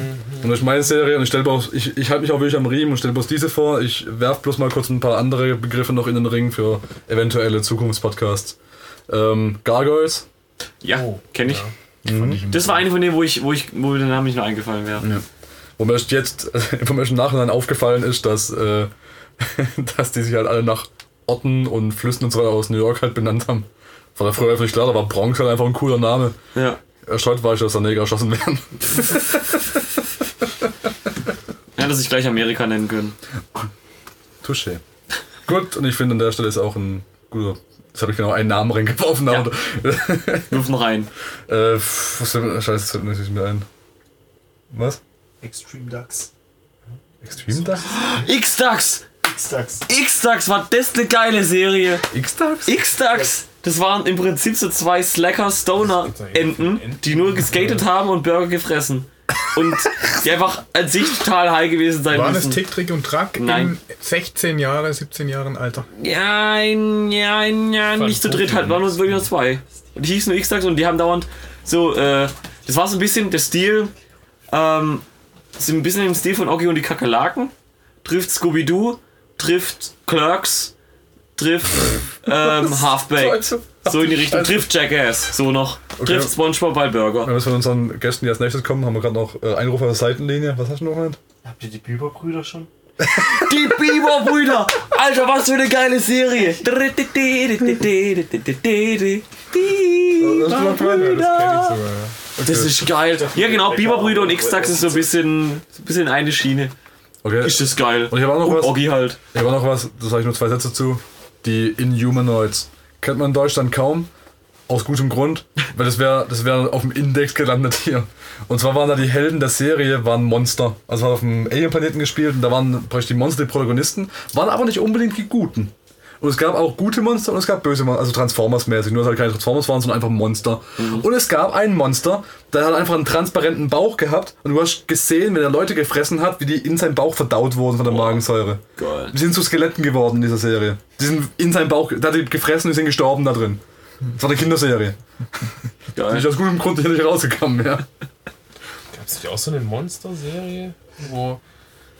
und das ist meine Serie und ich, bloß, ich, ich halte mich auch wirklich am Riemen und stelle bloß diese vor. Ich werf bloß mal kurz ein paar andere Begriffe noch in den Ring für eventuelle Zukunftspodcasts. Ähm, Gargoyles. Ja, Oh, kenne ich. ja. Das war eine von denen, wo ich, wo ich, wo mir der Name nicht noch eingefallen wäre. Wo mir jetzt vom ersten Nachhinein aufgefallen ist, dass, äh, dass die sich halt alle nach Orten und Flüssen und so weiter aus New York halt benannt haben. War da früher einfach nicht klar, da war Bronx halt einfach ein cooler Name. Ja. Erstreut war ich, dass da Neger erschossen werden. Hätte sich gleich Amerika nennen können. Touché. Gut, und ich finde an der Stelle ist auch ein guter. Jetzt habe ich genau einen Namen reingeworfen, aber. Wirf noch rein. äh, was denn? Scheiße, das fällt mir nicht mehr ein. Was? Extreme Ducks. Extreme Ducks? X-Dax! X-Ducks. X-Dax war das eine geile Serie. X-Ducks? X-Dax! Das waren im Prinzip so zwei Slacker-Stoner-Enten, die nur geskatet haben und Burger gefressen. Und die einfach an sich total high gewesen sein War das müssen. Tick, Trick und Track Nein. in 16 Jahre, 17 Jahren Alter? Ja, ja, ja, nicht zu dritt, halt, waren nur wirklich nur zwei. Und die hießen nur X-Dax und die haben dauernd so, äh, das war so ein bisschen der Stil, ähm, so ein bisschen im Stil von Oggi und die Kakerlaken. Trifft Scooby-Doo, trifft Clerks, trifft ähm, Half-Baked. So in die Richtung. Trifft Jackass, so noch. Trifft Spongebob bei Burger. Wenn wir von unseren Gästen, die als nächstes kommen, haben wir gerade noch äh, Einruf auf der Seitenlinie. Was hast du noch gemeint? Habt ihr die Biberbrüder schon? Die Biber-Brüder! Alter, was für eine geile Serie! Biberbrüder! Das ist geil. Ja, genau, Biberbrüder und X-Tax ist so ein bisschen, so ein bisschen eine Schiene. Okay. Ist das geil. Und ich habe auch noch Und was. Oggi halt. Ich habe auch noch was, das sage ich nur zwei Sätze zu. Die Inhumanoids. Kennt man in Deutschland kaum. Aus gutem Grund. Weil das wäre das wär auf dem Index gelandet hier. Und zwar waren da die Helden der Serie, waren Monster. Also waren auf dem Alien-Planeten gespielt und da waren praktisch die Monster die Protagonisten. Waren aber nicht unbedingt die Guten. Und es gab auch gute Monster und es gab böse Monster, also Transformers-mäßig. Nur dass halt keine Transformers waren, sondern einfach Monster. Und es gab einen Monster, der hat einfach einen transparenten Bauch gehabt. Und du hast gesehen, wenn er Leute gefressen hat, wie die in seinem Bauch verdaut wurden von der Magensäure. Geil. Die sind zu Skeletten geworden in dieser Serie. Die sind in seinem Bauch, der hat die gefressen und die sind gestorben da drin. Das war eine Kinderserie. Geil. Nicht aus gutem Grund hier nicht rausgekommen, ja. Gab es nicht auch so eine Monster-Serie, wo,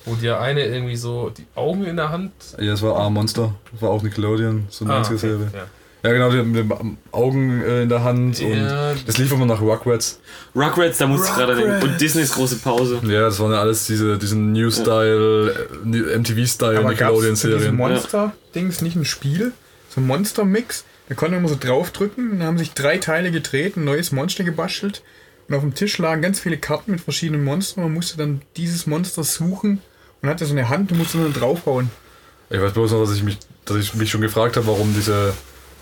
wo der eine irgendwie so die Augen in der Hand. Ja, das war A-Monster. Das war auch Nickelodeon, so eine Ah, 90er-Serie. ja. Ja, genau, die mit den Augen äh, in der Hand Ja. und das lief immer nach Rugrats. Rugrats, da muss ich gerade denken. Und Disneys große Pause. Ja, das waren ja alles diese, diesen New-Style, äh, MTV-Style Aber gab es zu diesem Nickelodeon-Serien. Monster-Dings nicht ein Spiel? So ein Monster-Mix? Da konnte man immer so draufdrücken und dann haben sich drei Teile gedreht, ein neues Monster gebastelt. Und auf dem Tisch lagen ganz viele Karten mit verschiedenen Monstern. Man musste dann dieses Monster suchen und hatte so eine Hand und musste dann draufhauen. Ich weiß bloß noch, dass ich mich, dass ich mich schon gefragt habe, warum diese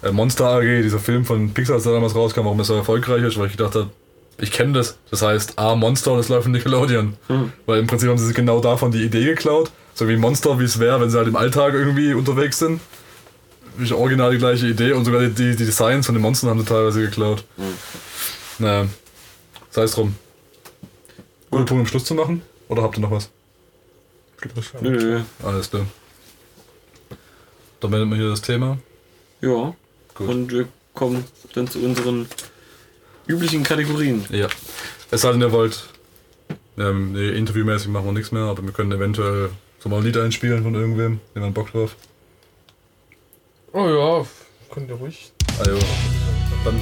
äh, Monster AG, dieser Film von Pixar, als der damals rauskam, warum das so erfolgreich ist, weil ich gedacht habe, ich kenne das. Das heißt A, Monster und es läuft von Nickelodeon. Weil im Prinzip haben sie sich genau davon die Idee geklaut. So wie Monster, wie es wäre, wenn sie halt im Alltag irgendwie unterwegs sind. Ist original die gleiche Idee und sogar die, die, die Designs von den Monstern haben sie teilweise geklaut. Naja, sei es drum. Guter Punkt, um Schluss zu machen? Oder habt ihr noch was? Nö, nö. Alles klar. Dann meldet man hier das Thema. Ja. Gut. Und wir kommen dann zu unseren üblichen Kategorien. Ja. Es sei denn, ihr wollt. Ähm, nee, interviewmäßig machen wir nichts mehr, aber wir können eventuell so mal ein Lied einspielen von irgendwem. Jemand Bock drauf. Oh ja, könnt ihr ruhig. Also, dann.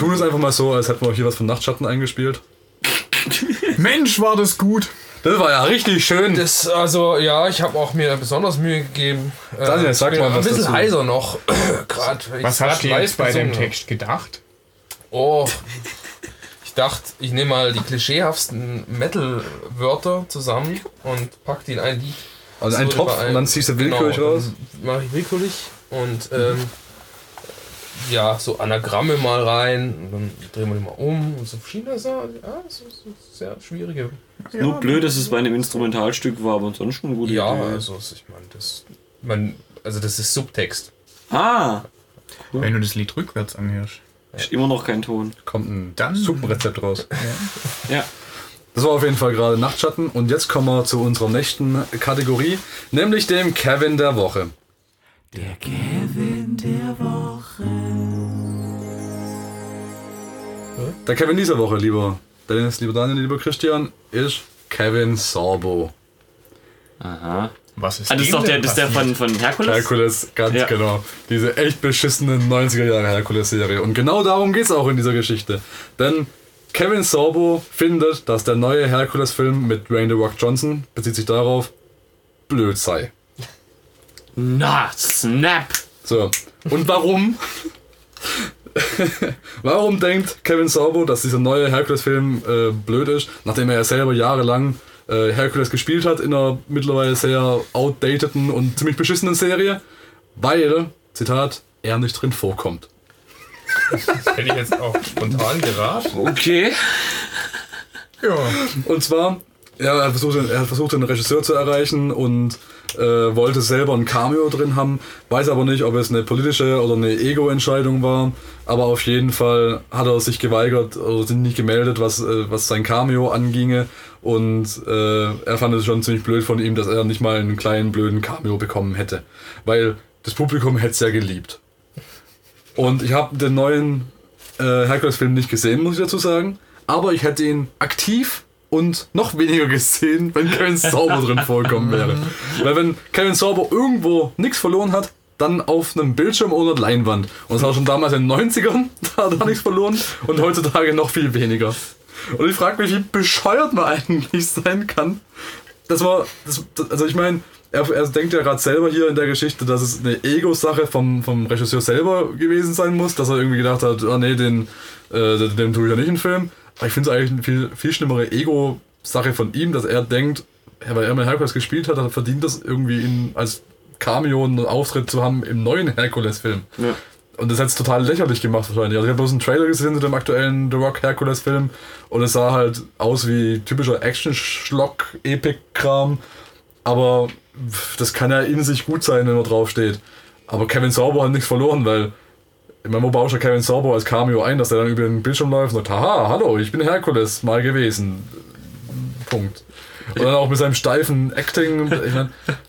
Tun es einfach mal so, als hätten wir hier was von Nachtschatten eingespielt. Mensch, war das gut. Das war ja richtig schön. Das, also, ja, ich habe auch mir besonders Mühe gegeben. Äh, Daniel, sag ich bin mal ein was bisschen dazu. heiser noch. Weil Was hast du grad jetzt bei dem Text gedacht? Oh, ich dachte, ich nehme mal die klischeehaften Metal-Wörter zusammen und pack die in ein Lied. Also Das ein wurde Topf bei und dann ziehst du willkürlich genau, raus. Mach ich willkürlich und ähm, ja, so Anagramme mal rein und dann drehen wir die mal um und so verschiedene Sachen. Ja, das ist, das ist sehr schwierige. Nur blöd, dass es bei einem Instrumentalstück war, aber ansonsten eine gute Ja, Idee. also ich meine, das, man, also das ist Subtext. Ah, Wenn du das Lied rückwärts anhörst. ist immer noch kein Ton. Kommt ein Dann- Suppenrezept raus. Ja. Das war auf jeden Fall gerade Nachtschatten. Und jetzt kommen wir zu unserer nächsten Kategorie, nämlich dem Kevin der Woche. Der Kevin der Woche. Der Kevin dieser Woche, lieber Dennis, lieber Daniel, lieber Christian, ist Kevin Sorbo. Aha. Was ist Ah, das ist doch der, das ist der von, von Herkules? Herkules, ganz Ja. genau. Diese echt beschissene 90er Jahre Herkules-Serie. Und genau darum geht es auch in dieser Geschichte. Denn Kevin Sorbo findet, dass der neue Herkules-Film mit Dwayne The Rock Johnson, bezieht sich darauf, blöd sei. Na, snap! So. Und warum? warum denkt Kevin Sorbo, dass dieser neue Herkules-Film äh, blöd ist, nachdem er ja selber jahrelang äh, Herkules gespielt hat in einer mittlerweile sehr outdateden und ziemlich beschissenen Serie? Weil, Zitat, er nicht drin vorkommt. Hätte ich jetzt auch spontan geraten. Okay. Ja. Und zwar, ja, er, hat versucht, er hat versucht, den Regisseur zu erreichen und äh, wollte selber ein Cameo drin haben, weiß aber nicht, ob es eine politische oder eine Ego-Entscheidung war. Aber auf jeden Fall hat er sich geweigert oder sich nicht gemeldet, was, äh, was sein Cameo anginge. Und äh, er fand es schon ziemlich blöd von ihm, dass er nicht mal einen kleinen blöden Cameo bekommen hätte. Weil das Publikum hätte es ja geliebt. Und ich habe den neuen äh, Hercules-Film nicht gesehen, muss ich dazu sagen. Aber ich hätte ihn aktiv und noch weniger gesehen, wenn Kevin Sauber drin vorkommen wäre. Weil wenn Kevin Sauber irgendwo nichts verloren hat, dann auf einem Bildschirm oder Leinwand. Und das war schon damals in den 90ern, da hat er nichts verloren und heutzutage noch viel weniger. Und ich frage mich, wie bescheuert man eigentlich sein kann. Das war, das, also ich meine, er, er denkt ja gerade selber hier in der Geschichte, dass es eine Ego-Sache vom, vom Regisseur selber gewesen sein muss, dass er irgendwie gedacht hat, ah nee, den, äh, den tue ich ja nicht in den Film. Ich finde es eigentlich eine viel, viel schlimmere Ego-Sache von ihm, dass er denkt, ja, weil er mit Herkules gespielt hat, hat er verdient das irgendwie ihn als Cameo einen Auftritt zu haben im neuen Herkules-Film. Ja. Und das hat es total lächerlich gemacht wahrscheinlich. Also ich habe bloß einen Trailer gesehen zu dem aktuellen The Rock Hercules Film und es sah halt aus wie typischer Action-Schlock-Epic-Kram. Aber das kann ja in sich gut sein, wenn man drauf steht. Aber Kevin Sorbo hat nichts verloren, weil ich meine, wo baust du Kevin Sorbo als Cameo ein, dass er dann über den Bildschirm läuft und sagt, haha, hallo, ich bin Herkules mal gewesen. Punkt. Und dann auch mit seinem steifen Acting. Ich meine,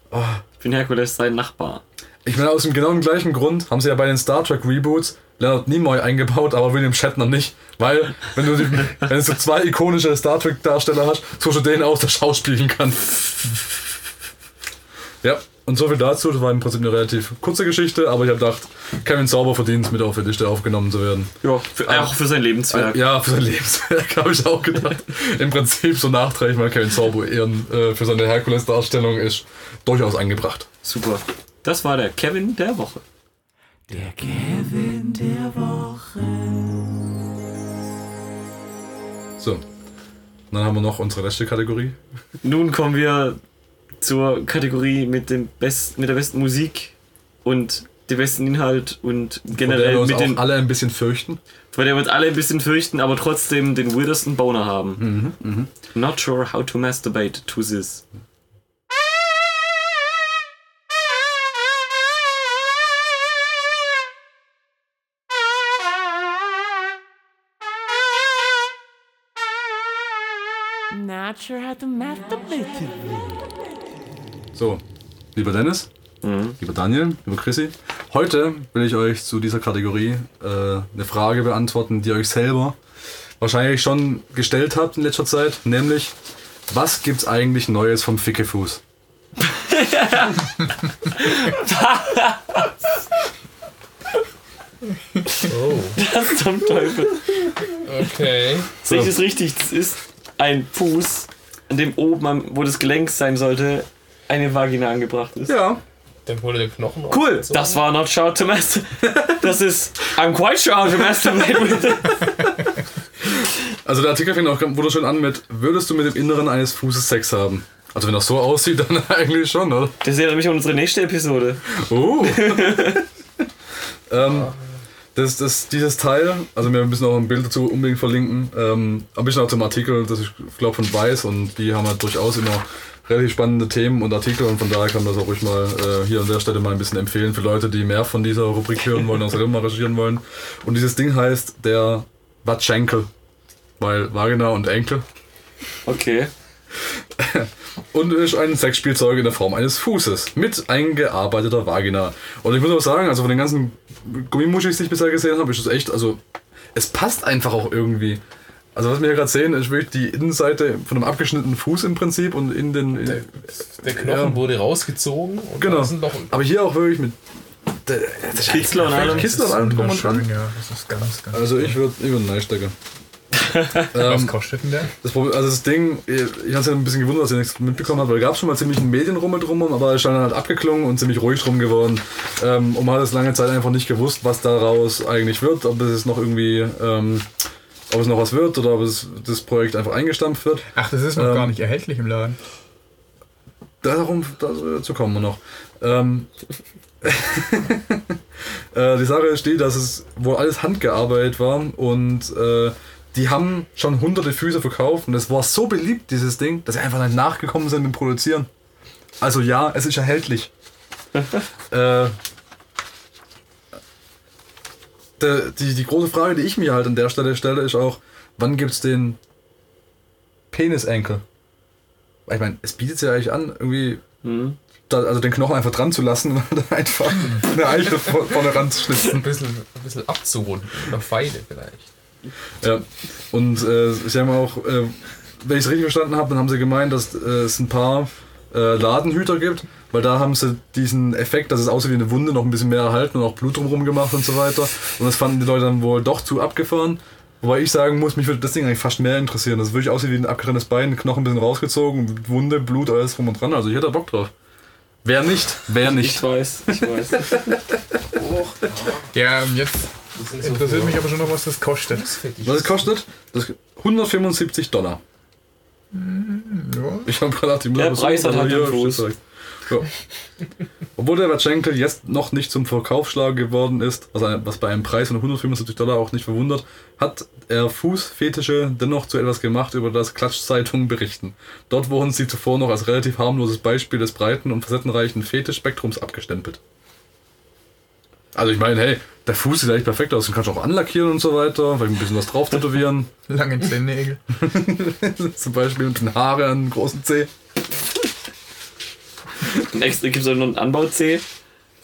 Ich bin Herkules sein Nachbar. ich meine, aus dem genau dem gleichen Grund haben sie ja bei den Star Trek Reboots Leonard Nimoy eingebaut, aber William Shatner nicht. Weil, wenn du, wenn du so zwei ikonische Star Trek Darsteller hast, suchst du den aus, der schauspielen kann. Ja, und so viel dazu. Das war im Prinzip eine relativ kurze Geschichte, aber ich habe gedacht, Kevin Sauber verdient mit auf die Liste aufgenommen zu werden. Ja, für, auch für sein Lebenswerk. Ja, für sein Lebenswerk habe ich auch gedacht. Im Prinzip so nachträglich mal Kevin Sauber ehren äh, für seine Herkules-Darstellung ist durchaus angebracht. Super. Das war der Kevin der Woche. Der Kevin der Woche. So. Dann haben wir noch unsere letzte Kategorie. Nun kommen wir zur Kategorie mit, dem Best, mit der besten Musik und dem besten Inhalt und generell wir uns mit den, alle ein bisschen fürchten. vor der wir uns alle ein bisschen fürchten, aber trotzdem den weirdesten Boner haben. Not sure how to masturbate to this. Not sure how to masturbate. So, lieber Dennis, lieber Daniel, lieber Chrissy, heute will ich euch zu dieser Kategorie äh, eine Frage beantworten, die ihr euch selber wahrscheinlich schon gestellt habt in letzter Zeit, nämlich, was gibt's eigentlich Neues vom Fickefuß? Oh. Das zum Teufel. Okay. Sehe ich das richtig? Das ist ein Fuß, an dem oben, am- wo das Gelenk sein sollte, eine Vagina angebracht ist. Ja. Dann wurde der Knochen Cool, das war not sure to master. Das ist I'm quite sure how to masturbate with it. Also der Artikel fängt auch ganz wunderschön an mit, würdest du mit dem Inneren eines Fußes Sex haben? Also wenn das so aussieht, dann eigentlich schon, oder? Das erinnert mich an unsere nächste Episode. Oh. ähm, das, das, dieses Teil, also wir müssen auch ein Bild dazu unbedingt verlinken, ähm, ein bisschen auch zum Artikel, das ich glaube von Weiß und die haben halt durchaus immer relativ spannende Themen und Artikel und von daher kann man das auch ruhig mal äh, hier an der Stelle mal ein bisschen empfehlen für Leute, die mehr von dieser Rubrik hören wollen, selber mal recherchieren wollen. Und dieses Ding heißt der Watschenkel, weil Vagina und Enkel Okay. und ist ein Sexspielzeug in der Form eines Fußes mit eingearbeiteter Vagina. Und ich muss auch sagen, also von den ganzen Gummimuschis, die ich bisher gesehen habe, ist es echt, also es passt einfach auch irgendwie. Also was wir hier gerade sehen, ist wirklich die Innenseite von einem abgeschnittenen Fuß im Prinzip und in den... In, Der Knochen Ja. wurde rausgezogen und genau. Aber hier auch wirklich mit... Der, das ist Kitzler und allem. Kitzler und allem drum und dran. Ja. Das ist ganz, ganz. Also ich würde ich würd einen Einstecker. Was ähm, kostet denn der? Das Problem, also das Ding, ich ich hatte ja ein bisschen gewundert, dass ihr nichts mitbekommen habt, weil da gab es schon mal ziemlich einen Medienrummel drum, aber es ist dann halt abgeklungen und ziemlich ruhig drum geworden. Ähm, und man hat es lange Zeit einfach nicht gewusst, was daraus eigentlich wird, ob es noch irgendwie, ähm, ob es noch was wird oder ob es das Projekt einfach eingestampft wird. Ach, das ist noch ähm, gar nicht erhältlich im Laden. Darum, dazu kommen wir noch. Ähm, äh, die Sache ist die, dass es wohl alles handgearbeitet war und äh, die haben schon hunderte Füße verkauft und es war so beliebt, dieses Ding, dass sie einfach nicht nachgekommen sind mit dem Produzieren. Also ja, es ist erhältlich. äh, der, die, die große Frage, die ich mir halt an der Stelle stelle, ist auch, wann gibt es den Penisenkel? Weil Ich meine, es bietet sich ja eigentlich an, irgendwie Hm. da, also den Knochen einfach dran zu lassen und dann einfach eine Eiche vor- vorne ranzuschnitzen. Ein bisschen, ein bisschen abzurunden. Oder Pfeile vielleicht. Ja. Und äh, sie haben auch, äh, wenn ich es richtig verstanden habe, dann haben sie gemeint, dass äh, es ein paar äh, Ladenhüter gibt, weil da haben sie diesen Effekt, dass es aussieht wie eine Wunde, noch ein bisschen mehr erhalten und auch Blut drumherum gemacht und so weiter. Und das fanden die Leute dann wohl doch zu abgefahren. Wobei ich sagen muss, mich würde das Ding eigentlich fast mehr interessieren. Das wirklich aussieht wie ein abgetrenntes Bein, Knochen ein bisschen rausgezogen, Wunde, Blut, alles drum und dran. Also ich hätte da Bock drauf. Wer nicht? Wer Ich nicht? weiß, ich weiß. Ja, jetzt interessiert mich aber schon noch, was das kostet. Was es kostet? Das 175 Dollar. Ja. Ich habe gerade die Der Preis hat halt den Fuß. Ja. Obwohl der Watschenkel jetzt noch nicht zum Verkaufsschlag geworden ist, was, ein- was bei einem Preis von 175 Dollar auch nicht verwundert, hat er Fußfetische dennoch zu etwas gemacht, über das Klatschzeitungen berichten. Dort wurden sie zuvor noch als relativ harmloses Beispiel des breiten und facettenreichen Fetischspektrums abgestempelt. Also ich meine, hey, der Fuß sieht eigentlich perfekt aus, den kannst du auch anlackieren und so weiter, vielleicht ein bisschen was drauf tätowieren. Lange Zehennägel. Zum Beispiel mit den Haare an den großen Zeh. Ein extra, gibt es auch noch einen Anbau-C.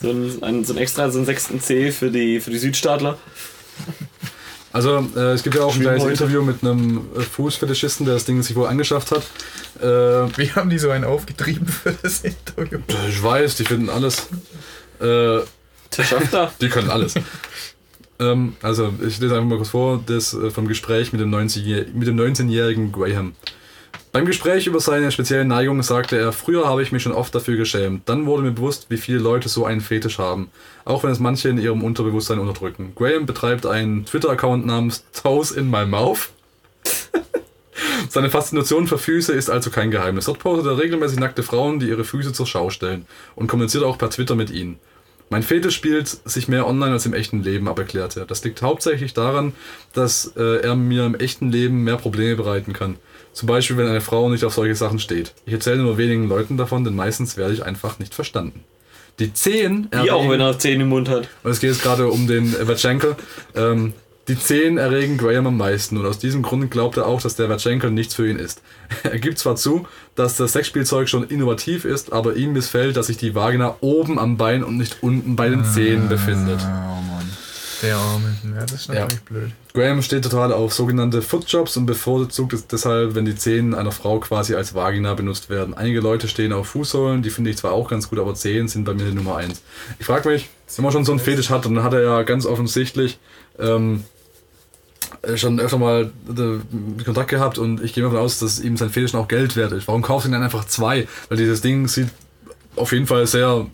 So ein, ein, so ein extra, so einen sechsten C für die, für die Südstaatler. Also, äh, es gibt ja auch ein kleines. Interview mit einem äh, Fußfetischisten, der das Ding sich wohl angeschafft hat. Äh, Wie haben die so einen aufgetrieben für das Interview? ich weiß, die finden alles. Äh, Der schafft da. die können alles. ähm, also, ich lese einfach mal kurz vor, das äh, vom Gespräch mit dem 90 mit dem 19-jährigen Graham. Beim Gespräch über seine speziellen Neigungen sagte er, früher habe ich mich schon oft dafür geschämt. Dann wurde mir bewusst, wie viele Leute so einen Fetisch haben. Auch wenn es manche in ihrem Unterbewusstsein unterdrücken. Graham betreibt einen Twitter-Account namens Toes in My Mouth. Seine Faszination für Füße ist also kein Geheimnis. Dort postet er regelmäßig nackte Frauen, die ihre Füße zur Schau stellen und kommuniziert auch per Twitter mit ihnen. Mein Fetisch spielt sich mehr online als im echten Leben ab, erklärt er. Das liegt hauptsächlich daran, dass äh, er mir im echten Leben mehr Probleme bereiten kann. Zum Beispiel, wenn eine Frau nicht auf solche Sachen steht. Ich erzähle nur wenigen Leuten davon, denn meistens werde ich einfach nicht verstanden. Die Zehen Wie auch wenn er Zähne im Mund hat. und es geht jetzt gerade um den Vatschenkel. Ähm, die Zehen erregen Graham am meisten und aus diesem Grund glaubt er auch, dass der Vatschenkel nichts für ihn ist. Er gibt zwar zu, dass das Sexspielzeug schon innovativ ist, aber ihm missfällt, dass sich die Vagina oben am Bein und nicht unten bei den Zehen befindet. Oh Mann. Der Arme. Ja, das ist natürlich blöd. Graham steht total auf sogenannte Footjobs und bevorzugt es deshalb, wenn die Zehen einer Frau quasi als Vagina benutzt werden. Einige Leute stehen auf Fußsohlen, die finde ich zwar auch ganz gut, aber Zehen sind bei mir die Nummer eins. Ich frage mich, wenn man schon so einen Fetisch hat, dann hat er ja ganz offensichtlich ähm, schon öfter mal äh, Kontakt gehabt und ich gehe davon aus, dass ihm sein Fetisch auch Geld wert ist. Warum kaufst du denn dann einfach zwei? Weil dieses Ding sieht auf jeden Fall sehr,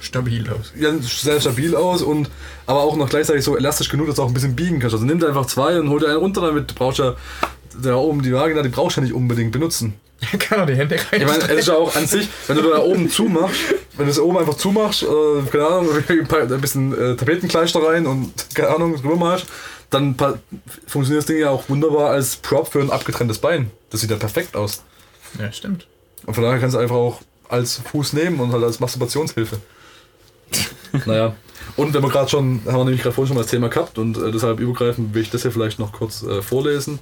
Stabil aus. ja, sehr stabil aus und aber auch noch gleichzeitig so elastisch genug, dass du auch ein bisschen biegen kannst. Also nimm einfach zwei und hol dir einen runter damit. Du brauchst ja da oben die Vagina, die brauchst du ja nicht unbedingt benutzen. Kann er die Hände rein. Ich meine, es ist ja auch an sich, wenn du da oben zumachst, wenn du es oben einfach zumachst, äh, keine Ahnung, ein bisschen äh, Tapetenkleister rein und keine Ahnung, drüber machst, dann funktioniert das Ding ja auch wunderbar als Prop für ein abgetrenntes Bein. Das sieht ja perfekt aus. ja, stimmt. Und von daher kannst du einfach auch als Fuß nehmen und halt als Masturbationshilfe. naja. Und wenn wir gerade schon, haben wir nämlich gerade vorhin schon mal das Thema gehabt und äh, deshalb übergreifend will ich das hier vielleicht noch kurz äh, vorlesen.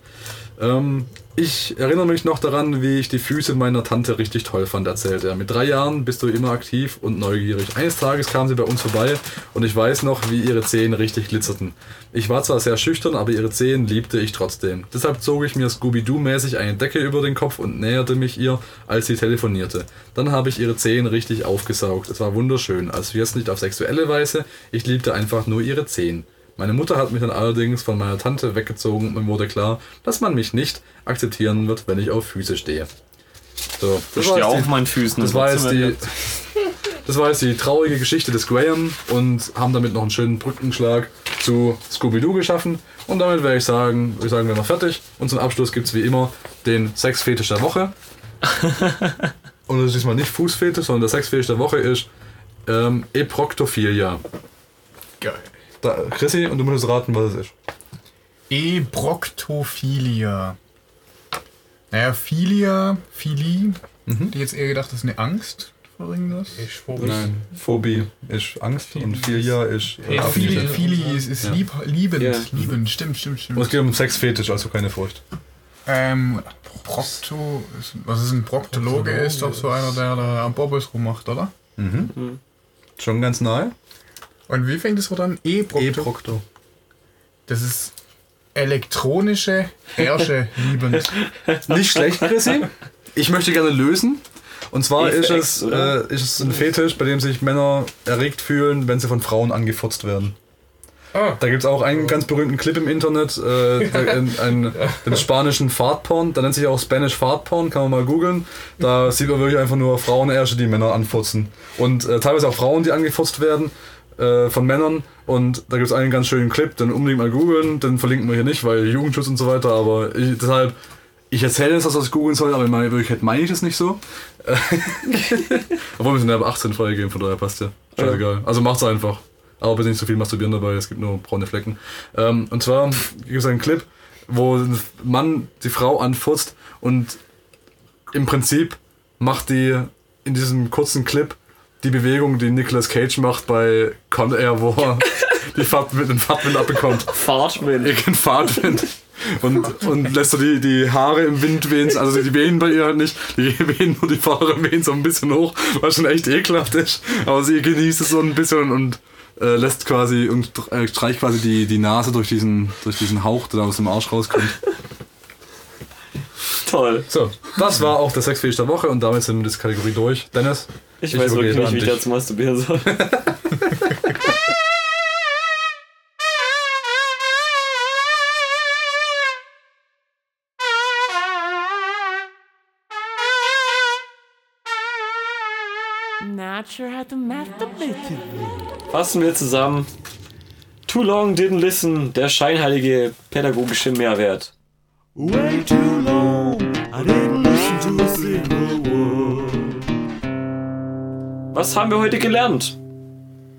Ähm, ich erinnere mich noch daran, wie ich die Füße meiner Tante richtig toll fand, erzählt er. Mit drei Jahren bist du immer aktiv und neugierig. Eines Tages kam sie bei uns vorbei und ich weiß noch, wie ihre Zehen richtig glitzerten. Ich war zwar sehr schüchtern, aber ihre Zehen liebte ich trotzdem. Deshalb zog ich mir Scooby-Doo-mäßig eine Decke über den Kopf und näherte mich ihr, als sie telefonierte. Dann habe ich ihre Zehen richtig aufgesaugt. Es war wunderschön. Also jetzt nicht auf sexuelle Weise, ich liebte einfach nur ihre Zehen. Meine Mutter hat mich dann allerdings von meiner Tante weggezogen und mir wurde klar, dass man mich nicht akzeptieren wird, wenn ich auf Füße stehe. So, Ich das stehe war auch jetzt auf die, meinen Füßen. das war jetzt die, das war jetzt die traurige Geschichte des Graham und haben damit noch einen schönen Brückenschlag zu Scooby-Doo geschaffen. Und damit werde ich sagen, würde ich sagen, wir sind fertig. Und zum Abschluss gibt es wie immer den Sexfetisch der Woche. und das ist diesmal nicht Fußfetisch, sondern der Sexfetisch der Woche ist ähm, Eproktophilia. Geil. Da, Chrissy, und du musst raten, was es ist. Ebroktophilia. Naja, Philia, Philie. Hätte ich jetzt eher gedacht, das ist eine Angst vor irgendwas. Ich schwor Nein, Phobie ist Angst und Philia ist äh, Ja, Affinitäten. Philie ist, ist Ja. lieb, liebend, Ja. liebend. Stimmt, stimmt, Und stimmt. es geht um Sexfetisch, also keine Furcht. Ähm, Prokto, ist- was ist ein Proktologe? Ist doch so einer, der da am Bobbes rummacht, oder? Schon ganz nahe. Und wie fängt das Wort an? E-Prokto. E-Prokto. Das ist elektronische Herrsche liebend. Nicht schlecht, Chrissy. Ich möchte gerne lösen. Und zwar ist es, äh, ist es ein Fetisch, bei dem sich Männer erregt fühlen, wenn sie von Frauen angefotzt werden. Ah. Da gibt es auch einen ganz berühmten Clip im Internet, äh, der- ein, ein, den spanischen Fartporn, da nennt sich auch Spanish Fartporn, kann man mal googeln. Da sieht man wirklich einfach nur Frauenärsche, die Männer anfotzen. Und äh, teilweise auch Frauen, die angefotzt werden äh, von Männern. Und da gibt es einen ganz schönen Clip, den unbedingt mal googeln, den verlinken wir hier nicht, weil Jugendschutz und so weiter, aber ich, deshalb, ich erzähle jetzt, dass das googeln soll, aber in meiner Wirklichkeit meine ich das nicht so. Obwohl wir sind ja ab 18 freigegeben, von daher passt ja. Scheißegal. Also macht's einfach. Aber bitte nicht so viel masturbieren dabei, es gibt nur braune Flecken. Ähm, und zwar gibt es einen Clip, wo ein Mann die Frau anfurzt und im Prinzip macht die in diesem kurzen Clip die Bewegung, die Nicolas Cage macht bei Con Air, wo er die Fahrt mit den Fahrtwind abbekommt. Fahrtwind. Irgendein Fahrtwind. Und, und lässt so die, die Haare im Wind wehen, also die wehen bei ihr halt nicht, die wehen nur die Haare wehen so ein bisschen hoch, was schon echt ekelhaft ist. Aber sie genießt es so ein bisschen und äh, lässt quasi und äh, streicht quasi die, die Nase durch diesen, durch diesen Hauch, der da aus dem Arsch rauskommt. Toll. So, das war auch der Sexfetisch der Woche und damit sind wir das Kategorie durch. Dennis? Ich, Ich weiß wirklich nicht, wie ich dazu masturbieren soll. Not sure how to masturbate. Fassen wir zusammen. Too long didn't listen, der scheinheilige pädagogische Mehrwert. Way too long, I didn't Was haben wir heute gelernt?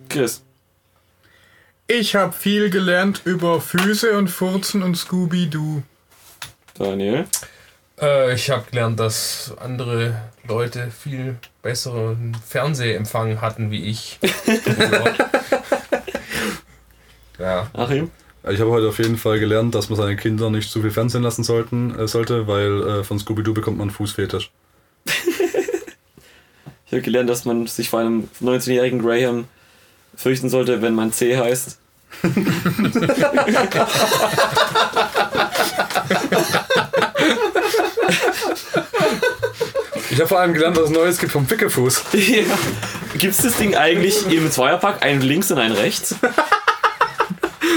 Chris. Ich habe viel gelernt über Füße und Furzen und Scooby-Doo. Daniel. Äh, ich habe gelernt, dass andere Leute viel besseren Fernsehempfang hatten wie ich. ja. Achim. Ich habe heute auf jeden Fall gelernt, dass man seine Kinder nicht zu viel Fernsehen lassen sollten, äh, sollte, weil äh, von Scooby-Doo bekommt man einen Fußfetisch. Ich habe gelernt, dass man sich vor einem 19-jährigen Graham fürchten sollte, wenn man C heißt. Ich habe vor allem gelernt, dass es Neues gibt vom Fickefuß. ja. gibt's das Ding eigentlich im Zweierpack, einen links und einen rechts?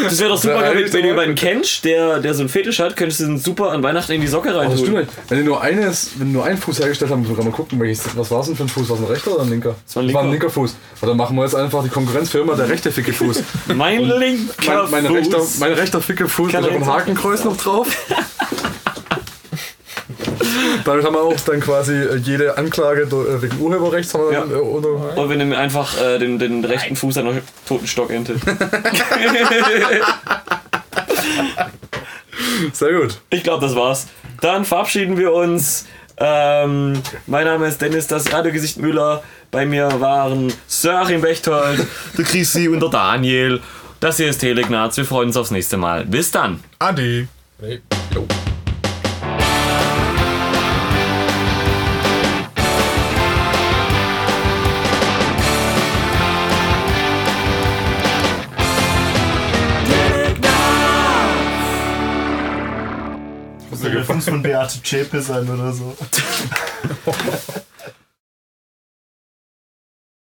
Das wäre doch super, Ja, wenn, wenn du jemanden kennst, der, der so einen Fetisch hat, könntest du den super an Weihnachten in die Socke Aber das reintun. stimmt. Wenn die nur eines, wenn die nur einen Fuß hergestellt haben, wir mal gucken, welches, was war es denn für ein Fuß? War es ein rechter oder ein linker? Das war ein ein linker. linker Fuß. Dann machen wir jetzt einfach die Konkurrenzfirma der rechte ficke Fuß. Mein linker mein, mein, Fuß. rechter, mein rechter ficke Fuß mit einem Hakenkreuz noch drauf. Damit haben wir auch dann quasi äh, jede Anklage äh, wegen Urheberrechts haben wir dann, Ja. äh, unter, Und wir nehmen einfach äh, den, den rechten Fuß einer toten Stockente. Sehr gut. Ich glaube, das war's. Dann verabschieden wir uns. Ähm, mein Name ist Dennis, das Radiogesicht Müller. Bei mir waren Sir Achim Bechtold, der Chrissy und der Daniel. Das hier ist Telegnaz. Wir freuen uns aufs nächste Mal. Bis dann. Ade. Nee. Jo. Muss der Fuß von Beate Zschäpe sein oder so.